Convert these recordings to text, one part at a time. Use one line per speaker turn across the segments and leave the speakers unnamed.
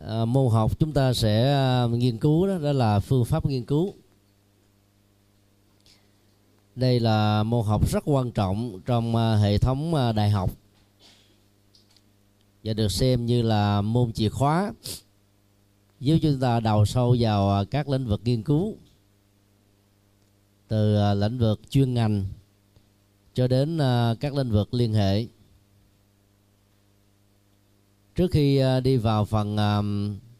à, môn học chúng ta sẽ à, nghiên cứu đó, đó là phương pháp nghiên cứu. Đây là môn học rất quan trọng trong à, hệ thống à, đại học và được xem như là môn chìa khóa giúp chúng ta đào sâu vào các lĩnh vực nghiên cứu từ lĩnh vực chuyên ngành cho đến các lĩnh vực liên hệ trước khi ờ, đi vào phần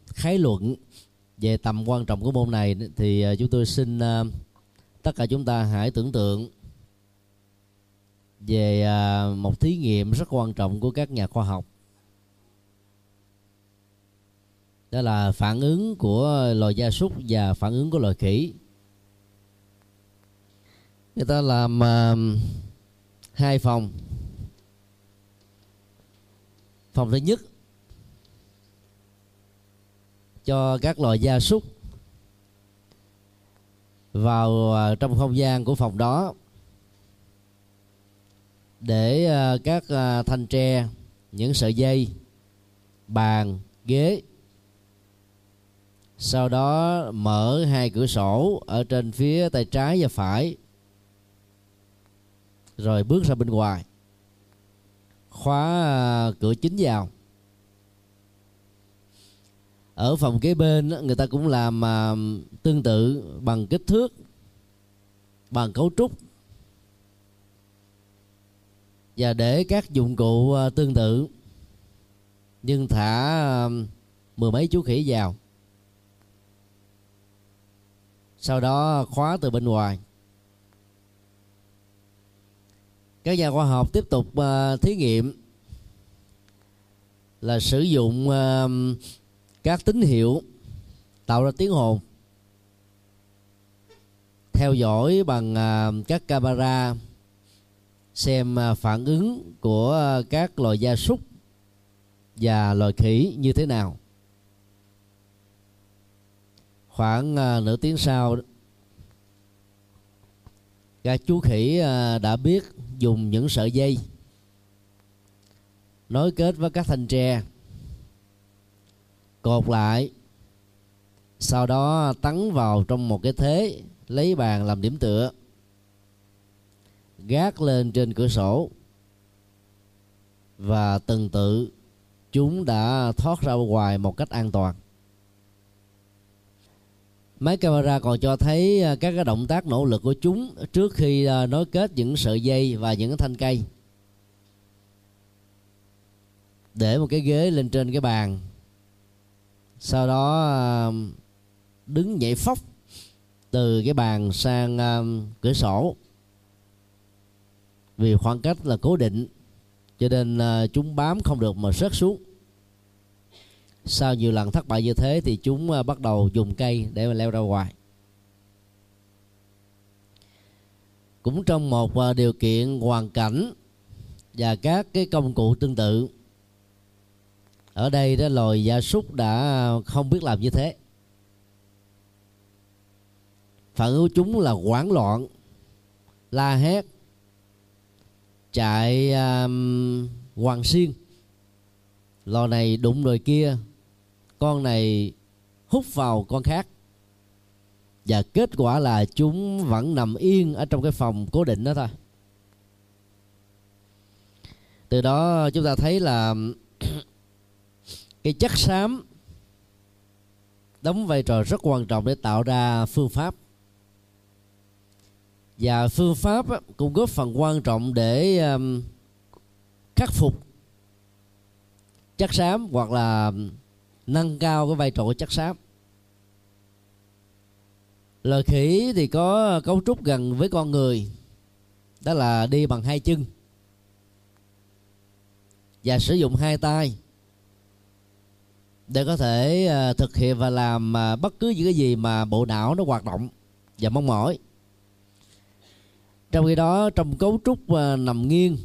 khái luận về tầm quan trọng của môn này thì ờ, chúng tôi xin ờ, tất cả chúng ta hãy tưởng tượng về một thí nghiệm rất quan trọng của các nhà khoa học. Đó là phản ứng của loài gia súc và phản ứng của loài khỉ. Người ta làm uh, hai phòng. Phòng thứ nhất cho các loài gia súc vào à, trong không gian của phòng đó để à, các à, thanh tre, những sợi dây, bàn, ghế, sau đó mở hai cửa sổ ở trên phía tay trái và phải, rồi bước ra bên ngoài, khóa cửa chính vào ở phòng kế bên người ta cũng làm mà tương tự bằng kích thước bằng cấu trúc. Và để các dụng cụ à, tương tự. Nhưng thả à, mười mấy chú khỉ vào. Sau đó khóa từ bên ngoài. Các nhà khoa học tiếp tục uh, thí nghiệm là sử dụng uh, các tín hiệu tạo ra tiếng hồn. Theo dõi bằng à, các camera xem à, phản ứng của các loài gia súc và loài khỉ như thế nào. Khoảng à, nửa tiếng sau, các chú khỉ đã biết dùng những sợi dây nối kết với các thanh tre cột lại. Sau đó tấn vào trong một cái thế, lấy bàn làm điểm tựa. Gác lên trên cửa sổ. Và từng tự, chúng đã thoát ra ngoài một cách an toàn. Máy camera còn cho thấy à, các cái động tác nỗ lực của chúng trước khi à, nối kết những sợi dây và những thanh cây. Để một cái ghế lên trên cái bàn sau đó um, đứng dậy phóc từ cái bàn sang um, cửa sổ. Vì khoảng cách là cố định, cho nên uh, chúng bám không được mà rớt xuống. Sau nhiều lần thất bại như thế thì chúng uh, bắt đầu dùng cây để mà leo ra ngoài. Cũng trong một uh, điều kiện hoàn cảnh và các cái công cụ tương tự ở đây đó loài gia súc đã không biết làm như thế. Phản ứng chúng là hoảng loạn la hét chạy um, hoàng xiên. Lò này đụng rồi kia con này hút vào con khác. Và kết quả là chúng vẫn nằm yên ở trong cái phòng cố định đó thôi. Từ đó chúng ta thấy là cái chất xám đóng vai trò rất quan trọng để tạo ra phương pháp. Và phương pháp cũng góp phần quan trọng để khắc phục chất xám hoặc là nâng cao cái vai trò của chất xám. Loài khỉ thì có cấu trúc gần với con người, đó là đi bằng hai chân và sử dụng hai tay để có thể ờ, thực hiện và làm ờ, bất cứ những cái gì mà bộ não nó hoạt động và mong mỏi. Trong khi đó trong cấu trúc ờ, nằm nghiêng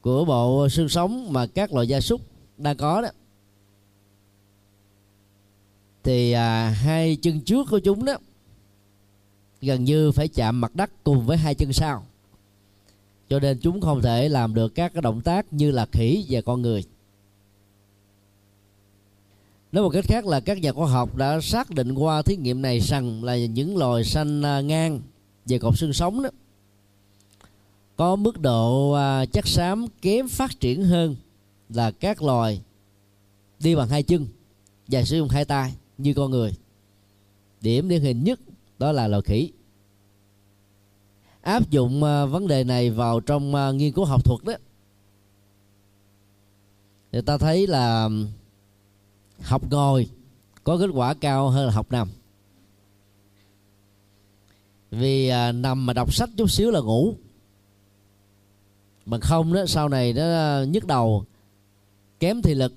của bộ xương sống mà các loài gia súc đang có đó thì à, hai chân trước của chúng đó gần như phải chạm mặt đất cùng với hai chân sau. Cho nên chúng không thể làm được các cái động tác như là khỉ và con người nói một cách khác là các nhà khoa học đã xác định qua thí nghiệm này rằng là những loài xanh à, ngang về cột xương sống đó có mức độ à, chất xám kém phát triển hơn là các loài đi bằng hai chân và sử dụng hai tay như con người. Điểm điển hình nhất đó là loài khỉ. Áp dụng à, vấn đề này vào trong nghiên cứu học thuật đó. Người ta thấy là học ngồi có kết quả cao hơn là học nằm. Vì à, nằm mà đọc sách chút xíu là ngủ. Mà không đó sau này nó à, nhức đầu kém thị lực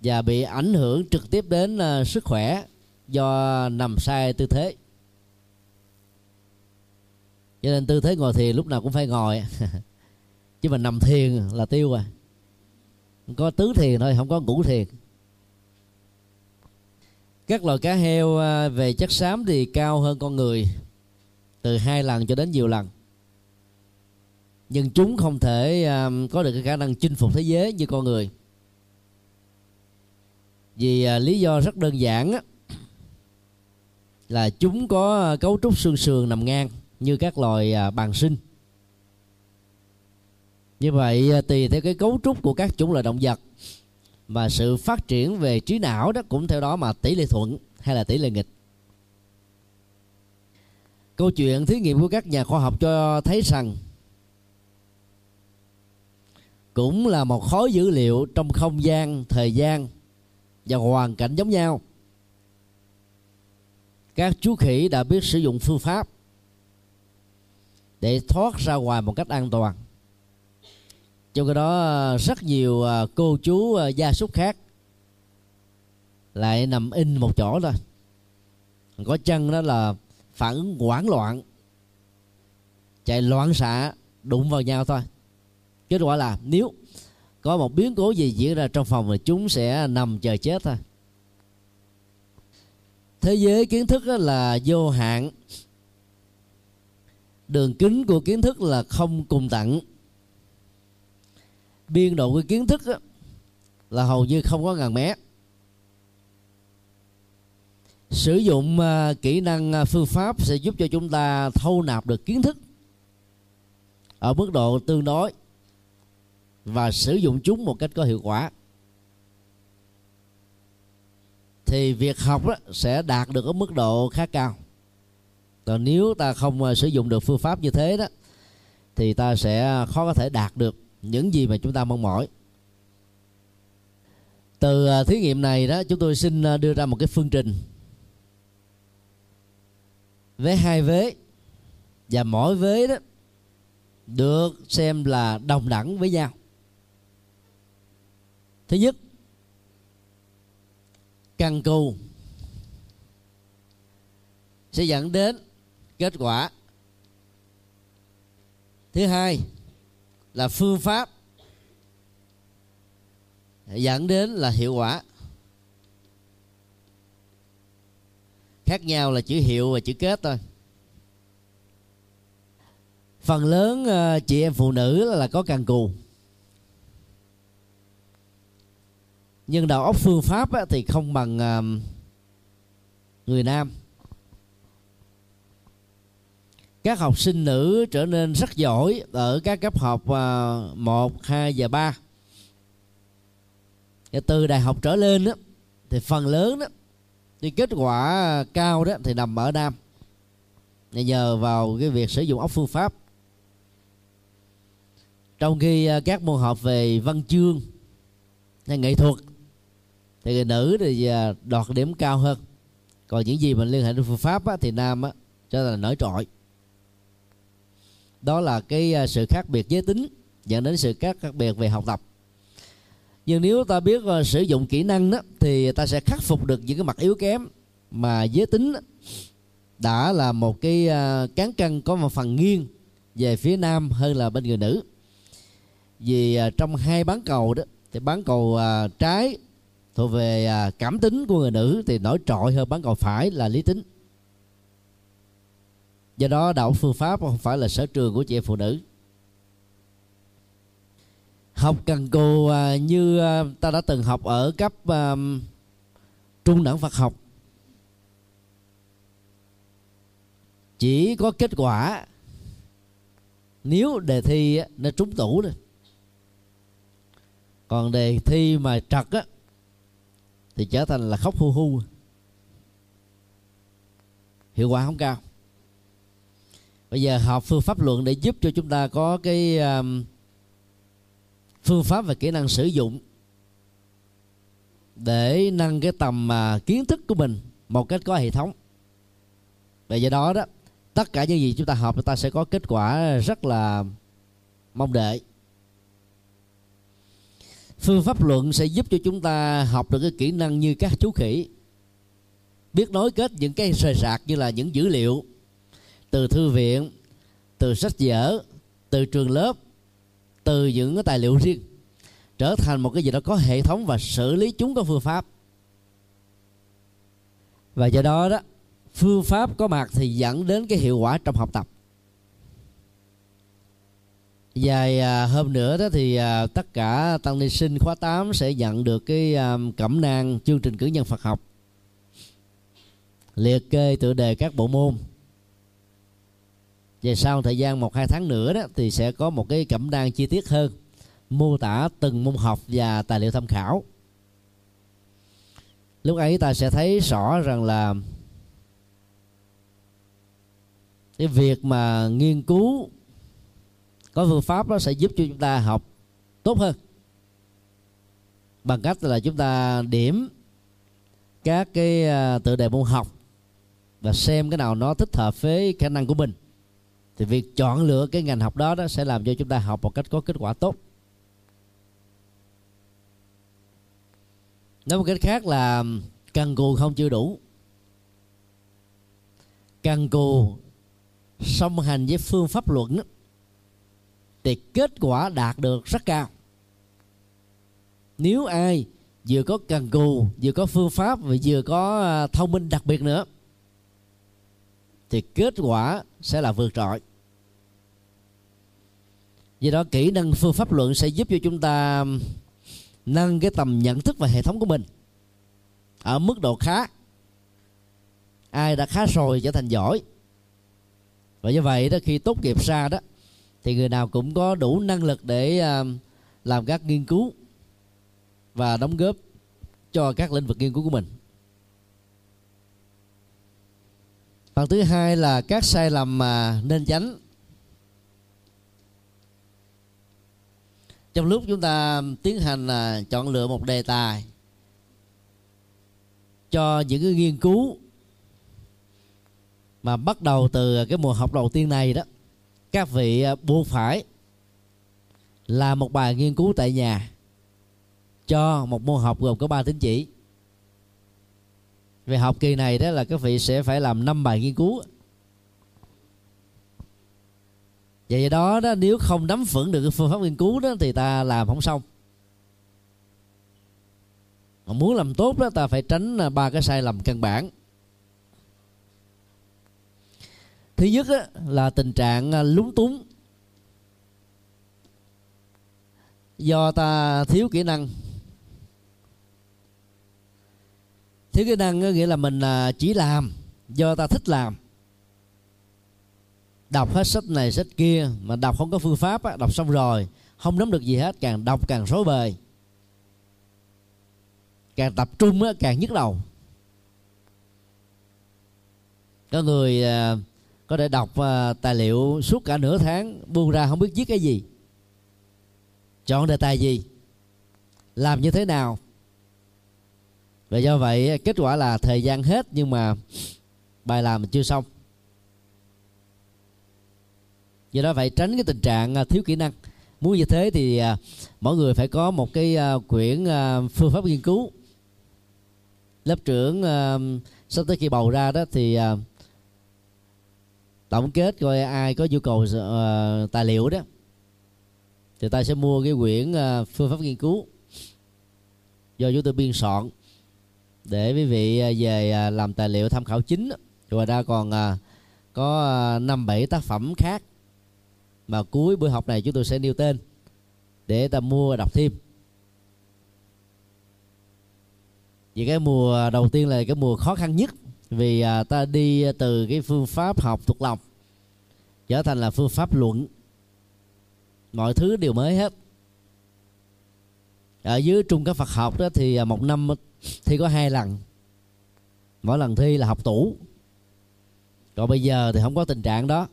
và bị ảnh hưởng trực tiếp đến à, sức khỏe do nằm sai tư thế. Cho nên tư thế ngồi thiền lúc nào cũng phải ngồi. Chứ mà nằm thiền là tiêu à. Có tứ thiền thôi không có ngủ thiền các loài cá heo à, về chất xám thì cao hơn con người từ hai lần cho đến nhiều lần. Nhưng chúng không thể à, có được cái khả năng chinh phục thế giới như con người. Vì à, lý do rất đơn giản là chúng có cấu trúc xương sườn nằm ngang như các loài bàn sinh. Như vậy tùy theo cái cấu trúc của các chủng loài động vật và sự phát triển về trí não đó cũng theo đó mà tỷ lệ thuận hay là tỷ lệ nghịch. Câu chuyện thí nghiệm của các nhà khoa học cho thấy rằng cũng là một khối dữ liệu trong không gian, thời gian và hoàn cảnh giống nhau. Các chú khỉ đã biết sử dụng phương pháp để thoát ra ngoài một cách an toàn trong cái đó, rất nhiều à, cô chú à, gia súc khác lại nằm in một chỗ thôi. Có chân đó là phản ứng hoảng loạn, chạy loạn xạ đụng vào nhau thôi. Kết quả là nếu có một biến cố gì diễn ra trong phòng thì chúng sẽ nằm chờ chết thôi. Thế giới kiến thức là vô hạn. Đường kính của kiến thức là không cùng tận biên độ cái kiến thức là hầu như không có ngàn mét sử dụng uh, kỹ năng uh, phương pháp sẽ giúp cho chúng ta thâu nạp được kiến thức ở mức độ tương đối và sử dụng chúng một cách có hiệu quả. Thì việc học đó sẽ đạt được ở mức độ khá cao. Còn nếu ta không uh, sử dụng được phương pháp như thế đó thì ta sẽ khó có thể đạt được những gì mà chúng ta mong mỏi. Từ à, thí nghiệm này đó, chúng tôi xin à, đưa ra một cái phương trình. Với hai vế và mỗi vế đó được xem là đồng đẳng với nhau. Thứ nhất, căn cù sẽ dẫn đến kết quả. Thứ hai là phương pháp dẫn đến là hiệu quả. Khác nhau là chữ hiệu và chữ kết thôi. Phần lớn ờ, chị em phụ nữ là có cần cù. Nhưng đầu óc phương pháp thì không bằng ờ, người nam các học sinh nữ trở nên rất giỏi ở các cấp học à, 1, 2 và 3 và từ đại học trở lên đó, thì phần lớn đó thì kết quả cao đó thì nằm ở nam. Nhờ vào cái việc sử dụng ốc phương pháp. Trong khi à, các môn học về văn chương hay nghệ thuật thì người nữ thì à, đoạt điểm cao hơn. Còn những gì mà liên hệ đến phương pháp á, thì nam á, cho là nổi trội đó là cái à, sự khác biệt giới tính dẫn đến sự khác biệt về học tập. Nhưng nếu ta biết uh, sử dụng kỹ năng đó thì ta sẽ khắc phục được những cái mặt yếu kém mà giới tính đã là một cái uh, cán cân có một phần nghiêng về phía nam hơn là bên người nữ. Vì uh, trong hai bán cầu đó thì bán cầu trái thuộc về cảm tính của người nữ thì nổi trội hơn bán cầu phải là lý tính do đó, đạo phương pháp không phải là sở trường của chị em phụ nữ. Học cần cù à, như à, ta đã từng học ở cấp à, trung đẳng Phật học. Chỉ có kết quả. Nếu đề thi nó trúng tủ thôi còn đề thi mà trật á, thì trở thành là khóc hu hu. Hiệu quả không cao bây giờ học phương pháp luận để giúp cho chúng ta có cái um, phương pháp và kỹ năng sử dụng để nâng cái tầm uh, kiến thức của mình một cách có hệ thống. Và do đó đó tất cả những gì chúng ta học chúng ta sẽ có kết quả rất là mong đợi. Phương pháp luận sẽ giúp cho chúng ta học được cái kỹ năng như các chú khỉ biết nối kết những cái rời rạc như là những dữ liệu từ thư viện từ sách vở từ trường lớp từ những cái tài liệu riêng trở thành một cái gì đó có hệ thống và xử lý chúng có phương pháp. Và do đó đó phương pháp có mặt thì dẫn đến cái hiệu quả trong học tập. Vài à, hôm nữa đó thì à, tất cả tăng ni sinh khóa 8 sẽ nhận được cái à, cẩm nang chương trình cử nhân Phật học. Liệt kê tựa đề các bộ môn về sau thời gian một, hai tháng nữa đó, thì sẽ có một cái cẩm nang chi tiết hơn. Mô tả từng môn học và tài liệu tham khảo. Lúc ấy ta sẽ thấy rõ rằng là cái việc mà nghiên cứu có phương pháp nó sẽ giúp cho chúng ta học tốt hơn. Bằng cách là chúng ta điểm các cái à, tựa tự đề môn học và xem cái nào nó thích hợp với khả năng của mình thì việc chọn lựa cái ngành học đó đó sẽ làm cho chúng ta học một cách có kết quả tốt. Nói một cách khác là cần cù không chưa đủ. Cần cù song hành với phương pháp luận đó, thì kết quả đạt được rất cao. Nếu ai vừa có cần cù vừa có phương pháp và vừa có à, thông minh đặc biệt nữa thì kết quả sẽ là vượt trội. Do đó, kỹ năng phương pháp luận sẽ giúp cho chúng ta nâng cái tầm nhận thức và hệ thống của mình ở mức độ khá. Ai đã khá rồi trở thành giỏi. Và như vậy đó, khi tốt nghiệp ra đó, thì người nào cũng có đủ năng lực để à, làm các nghiên cứu và đóng góp cho các lĩnh vực nghiên cứu của mình. Phần thứ hai là các sai lầm mà nên tránh trong lúc chúng ta tiến hành là chọn lựa một đề tài cho những cái nghiên cứu mà bắt đầu từ cái mùa học đầu tiên này đó, các vị à, buộc phải làm một bài nghiên cứu tại nhà cho một môn học gồm có ba tín chỉ về học kỳ này đó là các vị sẽ phải làm năm bài nghiên cứu. Vậy đó đó nếu không nắm vững được cái phương pháp nghiên cứu đó thì ta làm không xong. Mà muốn làm tốt đó ta phải tránh à, ba cái sai lầm căn bản. Thứ nhất đó, là tình trạng à, lúng túng. Do ta thiếu kỹ năng thiếu kỹ năng ờ, nghĩa là mình ờ, chỉ làm do ta thích làm. Đọc hết sách này sách kia mà đọc không có phương pháp á, đọc xong rồi không nắm được gì hết càng đọc càng rối bời. Càng tập trung á, càng nhức đầu. Có người à, có thể đọc tài liệu suốt cả nửa tháng buông ra không biết viết cái gì. Chọn đề tài gì? Làm như thế nào? Và do vậy kết quả là thời gian hết nhưng mà bài làm chưa xong. Do đó phải tránh cái tình trạng à, thiếu kỹ năng. Muốn như thế thì à, mỗi người phải có một cái à, quyển à, phương pháp nghiên cứu. Lớp trưởng sắp tới khi bầu ra đó thì tổng kết coi ai có nhu cầu tài liệu đó thì ta sẽ mua cái quyển phương pháp nghiên cứu do chúng tôi biên soạn để quý vị à, về à, làm tài liệu tham khảo chính ngoài ra còn à, có năm bảy tác phẩm khác mà cuối buổi học này chúng tôi sẽ nêu tên để ta mua đọc thêm. Vì cái mùa đầu tiên là cái mùa khó khăn nhất vì ta đi từ cái phương pháp học thuộc lòng trở thành là phương pháp luận. Mọi thứ đều mới hết. Ở dưới trung cấp Phật học đó thì một năm thi có hai lần. Mỗi lần thi là học tủ. Còn bây giờ thì không có tình trạng đó.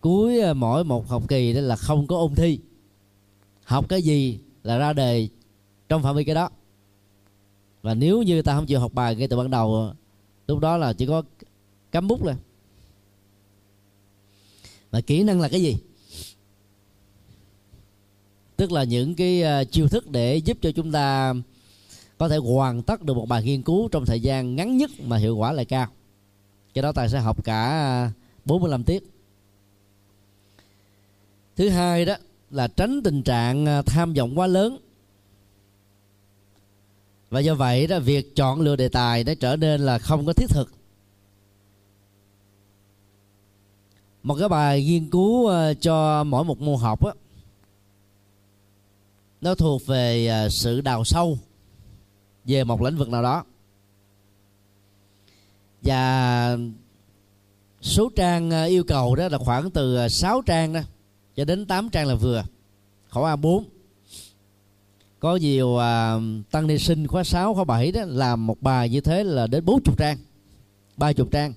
Cuối à, mỗi một học kỳ đó là không có ôn thi. Học cái gì là ra đề trong phạm vi cái đó. Và nếu như ta không chịu học bài ngay từ ban đầu, lúc đó là chỉ có cắm bút lên và kỹ năng là cái gì? Tức là những cái à, chiêu thức để giúp cho chúng ta có thể hoàn tất được một bài nghiên cứu trong thời gian ngắn nhất mà hiệu quả lại cao. Cho đó tài sẽ học cả à, 45 tiết. Thứ hai đó là tránh tình trạng à, tham vọng quá lớn. Và do vậy đó, việc chọn lựa đề tài nó trở nên là không có thiết thực. Một cái bài nghiên cứu à, cho mỗi một môn học á, nó thuộc về sự đào sâu về một lĩnh vực nào đó. Và số trang ờ, yêu cầu đó là khoảng từ ờ, 6 trang đó cho đến 8 trang là vừa khổ A4 có nhiều uh, tăng ni sinh khóa 6 khóa 7 đó làm một bài như thế là đến 40 trang 30 trang.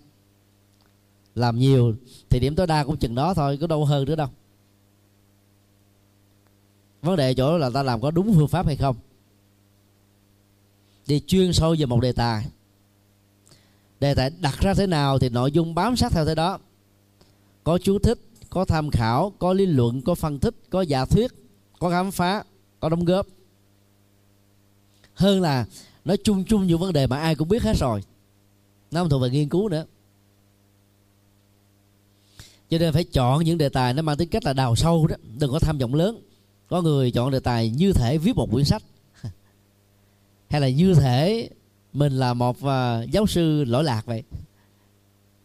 Làm nhiều thì điểm tối đa cũng chừng đó thôi có đâu hơn nữa đâu. Vấn đề chỗ là ta làm có đúng phương pháp hay không đi chuyên sâu về một đề tài. Đề tài đặt ra thế nào thì nội dung bám sát theo thế đó. Có chú thích, có tham khảo, có lý luận, có phân tích, có giả thuyết, có khám phá, có đóng góp. Hơn là nói chung chung những vấn đề mà ai cũng biết hết rồi. Nó không thuộc về nghiên cứu nữa. Cho nên phải chọn những đề tài nó mang tính cách là đào sâu đó. Đừng có tham vọng lớn. Có người chọn đề tài như thể viết một quyển sách hay là như thể mình là một uh, giáo sư lỗi lạc vậy?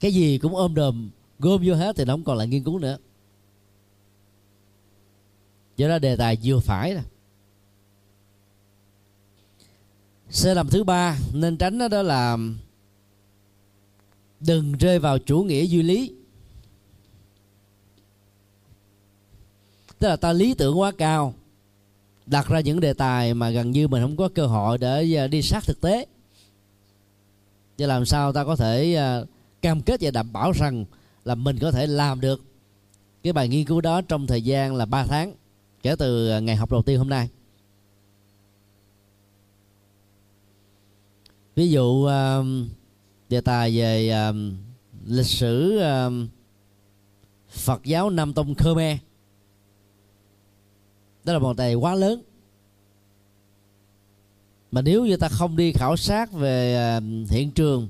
Cái gì cũng ôm đồm gom vô hết thì nó không còn là nghiên cứu nữa. Do đó đề tài vừa phải rồi sai lầm thứ ba nên tránh đó, đó là đừng rơi vào chủ nghĩa duy lý. Tức là ta lý tưởng quá cao đặt ra những đề tài mà gần như mình không có cơ hội để à, đi sát thực tế. Để làm sao ta có thể à, cam kết và đảm bảo rằng là mình có thể làm được cái bài nghiên cứu đó trong thời gian là 3 tháng kể từ à, ngày học đầu tiên hôm nay? Ví dụ đề tài về lịch sử Phật giáo Nam Tông Khmer đó là một đề quá lớn. Mà nếu như ta không đi khảo sát về à, hiện trường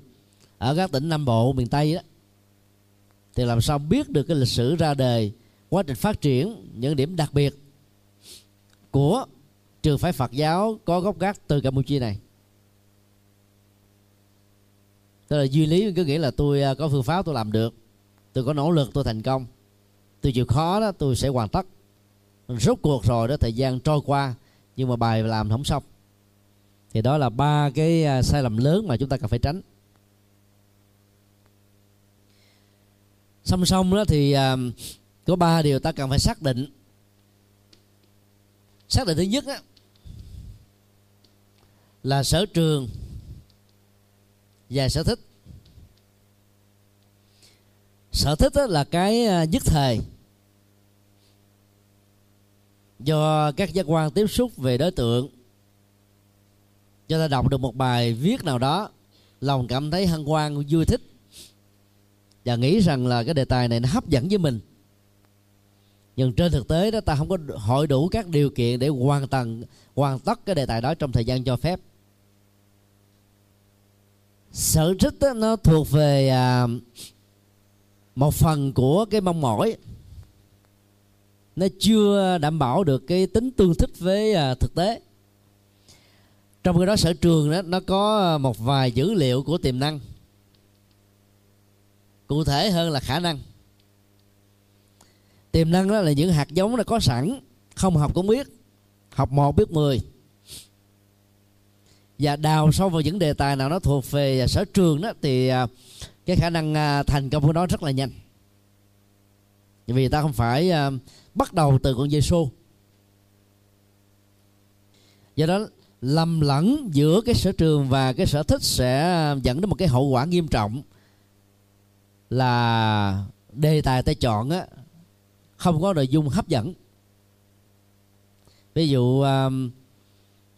ở các tỉnh Nam Bộ, miền Tây đó, thì làm sao biết được cái lịch sử ra đời, quá trình phát triển, những điểm đặc biệt của trường phái Phật giáo có gốc gác từ Campuchia này? Tức là duy lý, cứ nghĩ là tôi à, có phương pháp tôi làm được, tôi có nỗ lực, tôi thành công. Tôi chịu khó đó, tôi sẽ hoàn tất rốt cuộc rồi đó thời gian trôi qua nhưng mà bài làm không xong. Thì đó là ba cái à, sai lầm lớn mà chúng ta cần phải tránh. Song song đó thì à, có ba điều ta cần phải xác định. Xác định thứ nhất đó, là sở trường và sở thích. Sở thích là cái à, nhất thời do các giác quan tiếp xúc về đối tượng. Cho ta đọc được một bài viết nào đó lòng cảm thấy hân hoan vui thích. Và nghĩ rằng là cái đề tài này nó hấp dẫn với mình. Nhưng trên thực tế đó ta không có hội đủ các điều kiện để hoàn thành hoàn tất cái đề tài đó trong thời gian cho phép. Sở thích đó, nó thuộc về à, một phần của cái mong mỏi nó chưa đảm bảo được cái tính tương thích với à, thực tế. Trong cái đó, sở trường đó, nó có một vài dữ liệu của tiềm năng. Cụ thể hơn là khả năng. Tiềm năng đó là những hạt giống đã có sẵn, không học cũng biết. Học một biết mười. Và đào sâu vào những đề tài nào nó thuộc về à, sở trường đó, thì à, cái khả năng thành công của nó rất là nhanh vì ta không phải uh, bắt đầu từ con dây xô do đó lầm lẫn giữa cái sở trường và cái sở thích sẽ dẫn đến một cái hậu quả nghiêm trọng là đề tài ta chọn á không có nội dung hấp dẫn. Ví dụ à,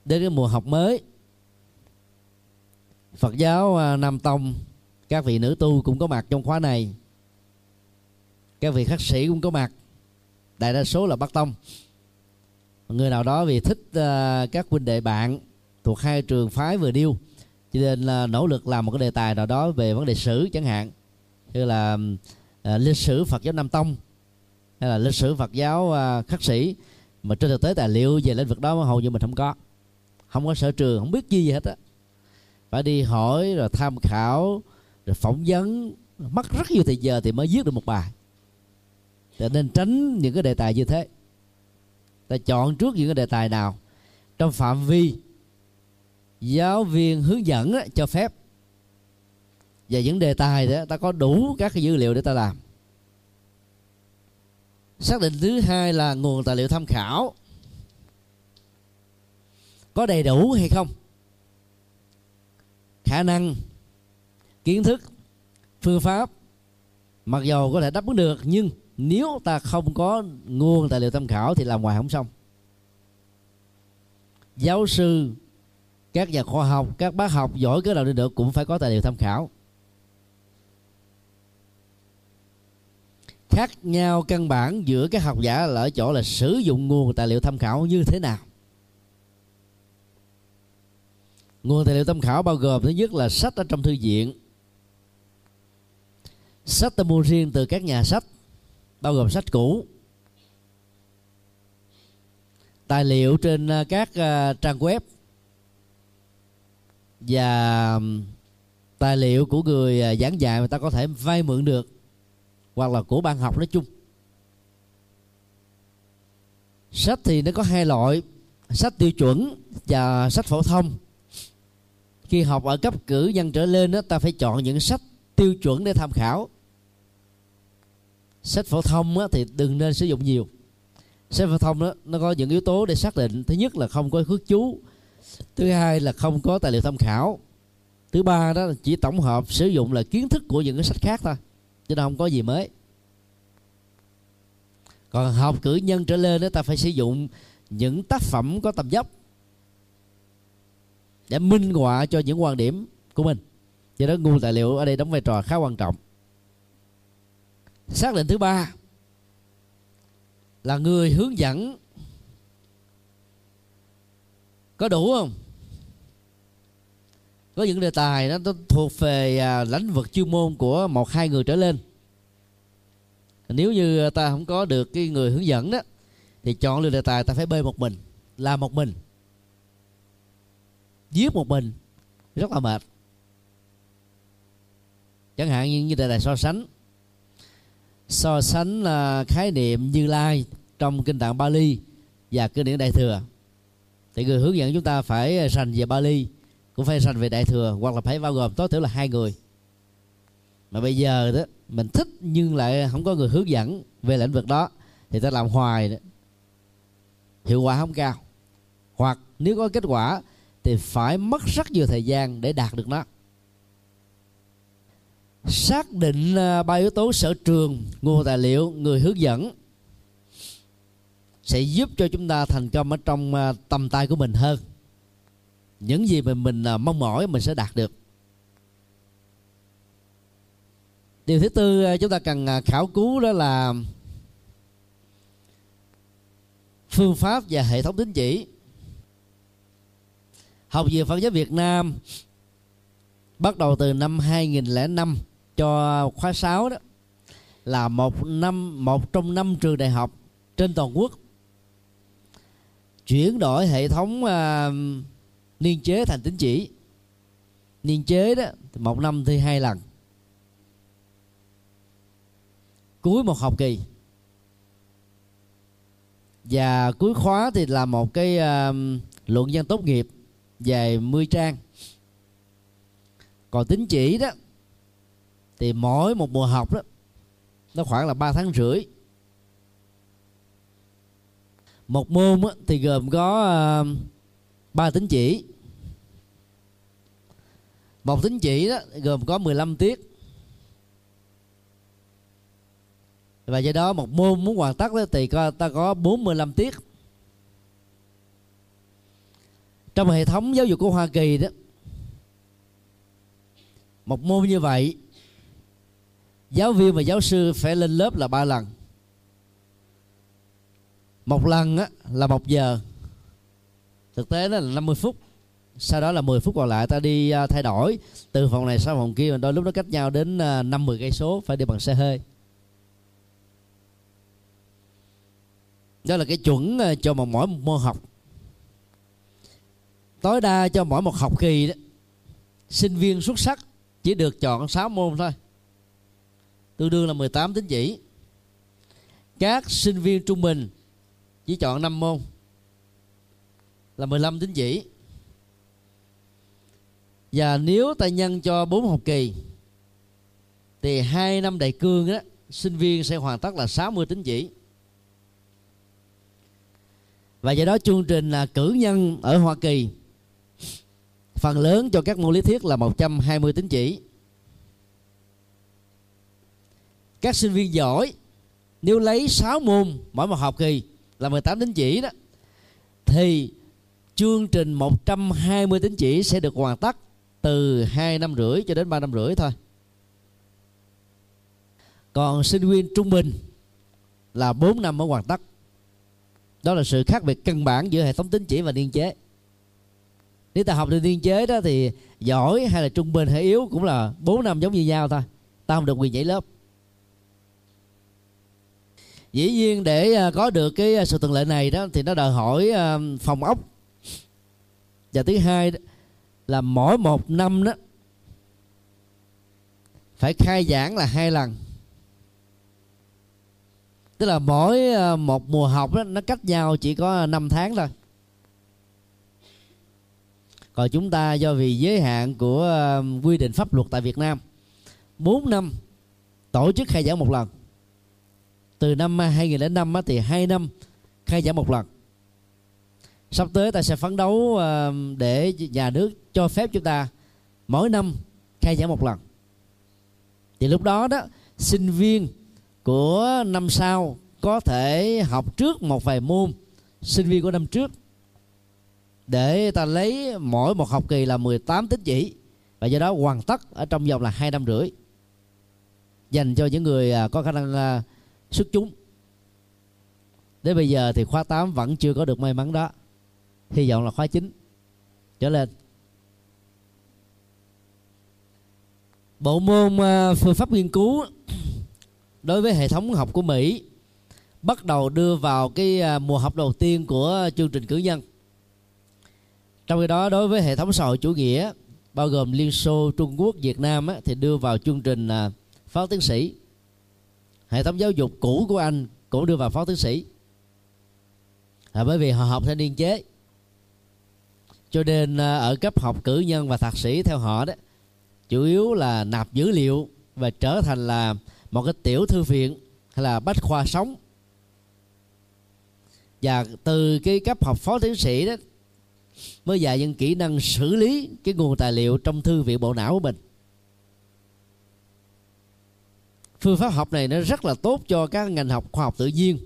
đến cái mùa học mới Phật giáo à, Nam Tông các vị nữ tu cũng có mặt trong khóa này các vị khắc sĩ cũng có mặt. Đại đa số là Bắc Tông. Người nào đó vì thích uh, các huynh đệ bạn thuộc hai trường phái vừa điêu cho nên là nỗ lực làm một cái đề tài nào đó về vấn đề sử chẳng hạn như là uh, lịch sử Phật giáo Nam Tông hay là lịch sử Phật giáo uh, khắc sĩ. Mà trên thực tế tài liệu về lĩnh vực đó hầu như mình không có không có sở trường không biết gì hết á. Phải đi hỏi rồi tham khảo rồi phỏng vấn. Mất rất nhiều thời giờ thì mới viết được một bài cho nên tránh những cái đề tài như thế. Ta chọn trước những cái đề tài nào? Trong phạm vi giáo viên hướng dẫn đó, cho phép. Và những đề tài đó ta có đủ các cái dữ liệu để ta làm. Xác định thứ hai là nguồn tài liệu tham khảo. Có đầy đủ hay không? Khả năng kiến thức phương pháp mặc dầu có thể đáp ứng được nhưng nếu ta không có nguồn tài liệu tham khảo thì làm ngoài không xong. Giáo sư, các nhà khoa học, các bác học giỏi cái nào đi được cũng phải có tài liệu tham khảo. Khác nhau căn bản giữa các học giả là ở chỗ là sử dụng nguồn tài liệu tham khảo như thế nào. Nguồn tài liệu tham khảo bao gồm thứ nhất là sách ở trong thư viện. Sách ta mua riêng từ các nhà sách bao gồm sách cũ. Tài liệu trên à, các à, trang web và tài liệu của người à, giảng dạy mà ta có thể vay mượn được hoặc là của ban học nói chung. Sách thì nó có hai loại sách tiêu chuẩn và sách phổ thông. Khi học ở cấp cử nhân trở lên đó, ta phải chọn những sách tiêu chuẩn để tham khảo sách phổ thông á, thì đừng nên sử dụng nhiều. Sách phổ thông đó nó có những yếu tố để xác định thứ nhất là không có khước chú thứ hai là không có tài liệu tham khảo thứ ba đó là chỉ tổng hợp sử dụng là kiến thức của những cái sách khác thôi chứ nó không có gì mới. Còn học cử nhân trở lên đó ta phải sử dụng những tác phẩm có tầm dốc để minh họa cho những quan điểm của mình. Do đó nguồn tài liệu ở đây đóng vai trò khá quan trọng xác định thứ ba là người hướng dẫn. Có đủ không? Có những đề tài nó thuộc về à, lĩnh vực chuyên môn của một hai người trở lên. Nếu như ta không có được cái người hướng dẫn đó, thì chọn lựa đề tài ta phải bơi một mình, làm một mình, viết một mình. Rất là mệt. Chẳng hạn như như đề tài so sánh so sánh là khái niệm như lai trong kinh tạng Bali và kinh điển đại thừa. Thì người hướng dẫn chúng ta phải sành về Bali, cũng phải sành về đại thừa, hoặc là phải bao gồm tối thiểu là hai người. Mà bây giờ đó, mình thích nhưng lại không có người hướng dẫn về lĩnh vực đó, thì ta làm hoài đó. Hiệu quả không cao. Hoặc nếu có kết quả, thì phải mất rất nhiều thời gian để đạt được nó xác định à, ba yếu tố sở trường, nguồn tài liệu, người hướng dẫn sẽ giúp cho chúng ta thành công ở trong à, tầm tay của mình hơn. Những gì mà mình à, mong mỏi mình sẽ đạt được. Điều thứ tư chúng ta cần khảo cứu đó là phương pháp và hệ thống tín chỉ. Học viện Phật giáo Việt Nam bắt đầu từ năm 2005 cho khóa 6 đó là một năm một trong năm trường đại học trên toàn quốc. Chuyển đổi hệ thống uh, niên chế thành tín chỉ. Niên chế đó một năm thi hai lần. Cuối một học kỳ. Và cuối khóa thì là một cái uh, luận văn tốt nghiệp dài 10 trang. Còn tính chỉ đó thì mỗi một mùa học đó nó khoảng là 3 tháng rưỡi. Một môn á, thì gồm có uh, ba tính chỉ. Một tính chỉ đó gồm có 15 tiết. Và do đó một môn muốn hoàn tất đó, thì ta có 45 tiết. Trong hệ thống giáo dục của Hoa Kỳ đó một môn như vậy giáo viên và giáo sư phải lên lớp là ba lần. Một lần á, là một giờ. Thực tế đó là 50 phút. Sau đó là 10 phút còn lại ta đi à, thay đổi. Từ phòng này sang phòng kia mà đôi lúc nó cách nhau đến à, năm 50 cây số phải đi bằng xe hơi. Đó là cái chuẩn à, cho một mỗi một môn học. Tối đa cho mỗi một học kỳ đó sinh viên xuất sắc chỉ được chọn 6 môn thôi tương đương là 18 tín chỉ. Các sinh viên trung bình chỉ chọn 5 môn là 15 tín chỉ. Và nếu ta nhân cho 4 học kỳ, thì hai năm đại cương đó sinh viên sẽ hoàn tất là 60 tín chỉ. Và do đó chương trình là cử nhân ở Hoa Kỳ, phần lớn cho các môn lý thuyết là 120 tín chỉ. Các sinh viên giỏi nếu lấy 6 môn mỗi một học kỳ là 18 tín chỉ đó, thì chương trình 120 tín chỉ sẽ được hoàn tất từ 2 năm rưỡi cho đến 3 năm rưỡi thôi. Còn sinh viên trung bình là 4 năm mới hoàn tất. Đó là sự khác biệt căn bản giữa hệ thống tín chỉ và niên chế. Nếu ta học được niên chế đó thì giỏi hay là trung bình hay yếu cũng là 4 năm giống như nhau thôi. Ta không được quyền nhảy lớp dĩ nhiên để à, có được cái à, sự thuận lợi này đó thì nó đòi hỏi à, phòng ốc. Và thứ hai là mỗi một năm đó phải khai giảng là hai lần. Tức là mỗi một mùa học đó, nó cách nhau chỉ có 5 tháng thôi. Còn chúng ta do vì giới hạn của quy định pháp luật tại Việt Nam 4 năm tổ chức khai giảng một lần từ năm 2005 thì hai năm khai giảng một lần. Sắp tới ta sẽ phấn đấu ờ, để nhà nước cho phép chúng ta mỗi năm khai giảng một lần. Thì lúc đó đó, sinh viên của năm sau có thể học trước một vài môn sinh viên của năm trước, để ta lấy mỗi một học kỳ là 18 tín chỉ, và do đó hoàn tất ở trong vòng là hai năm rưỡi, dành cho những người à, có khả năng à, xuất chúng. Đến bây giờ thì khóa 8 vẫn chưa có được may mắn đó. Hy vọng là khóa 9 trở lên. Bộ môn à, phương pháp nghiên cứu đối với hệ thống học của Mỹ bắt đầu đưa vào cái à, mùa học đầu tiên của chương trình cử nhân. Trong khi đó đối với hệ thống xã hội chủ nghĩa bao gồm Liên Xô, Trung Quốc, Việt Nam á, thì đưa vào chương trình là phó tiến sĩ hệ thống giáo dục cũ của anh cũng đưa vào phó tiến sĩ. Là bởi vì họ học theo niên chế. Cho nên à, ở cấp học cử nhân và thạc sĩ theo họ đó, chủ yếu là nạp dữ liệu và trở thành là một cái tiểu thư viện hay là bách khoa sống. Và từ cái cấp học phó tiến sĩ đó, mới dạy những kỹ năng xử lý cái nguồn tài liệu trong thư viện bộ não của mình. Phương pháp học này nó rất là tốt cho các ngành học khoa học tự nhiên.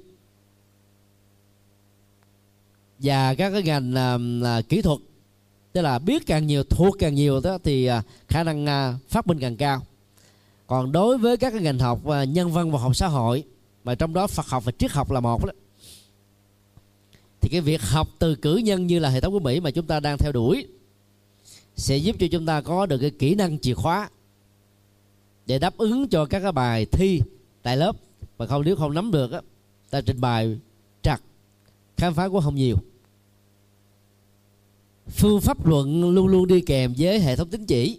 Và các cái ngành là kỹ thuật. Tức là biết càng nhiều, thuộc càng nhiều đó, thì à, khả năng à, phát minh càng cao. Còn đối với các cái ngành học nhân văn và học xã hội, mà trong đó Phật học và triết học là một đó, thì cái việc học từ cử nhân như là hệ thống của Mỹ mà chúng ta đang theo đuổi sẽ giúp cho chúng ta có được cái kỹ năng chìa khóa để đáp ứng cho các cái bài thi tại lớp. Và không, nếu không nắm được á, ta trình bày trật khám phá cũng không nhiều. Phương pháp luận luôn luôn đi kèm với hệ thống tính chỉ.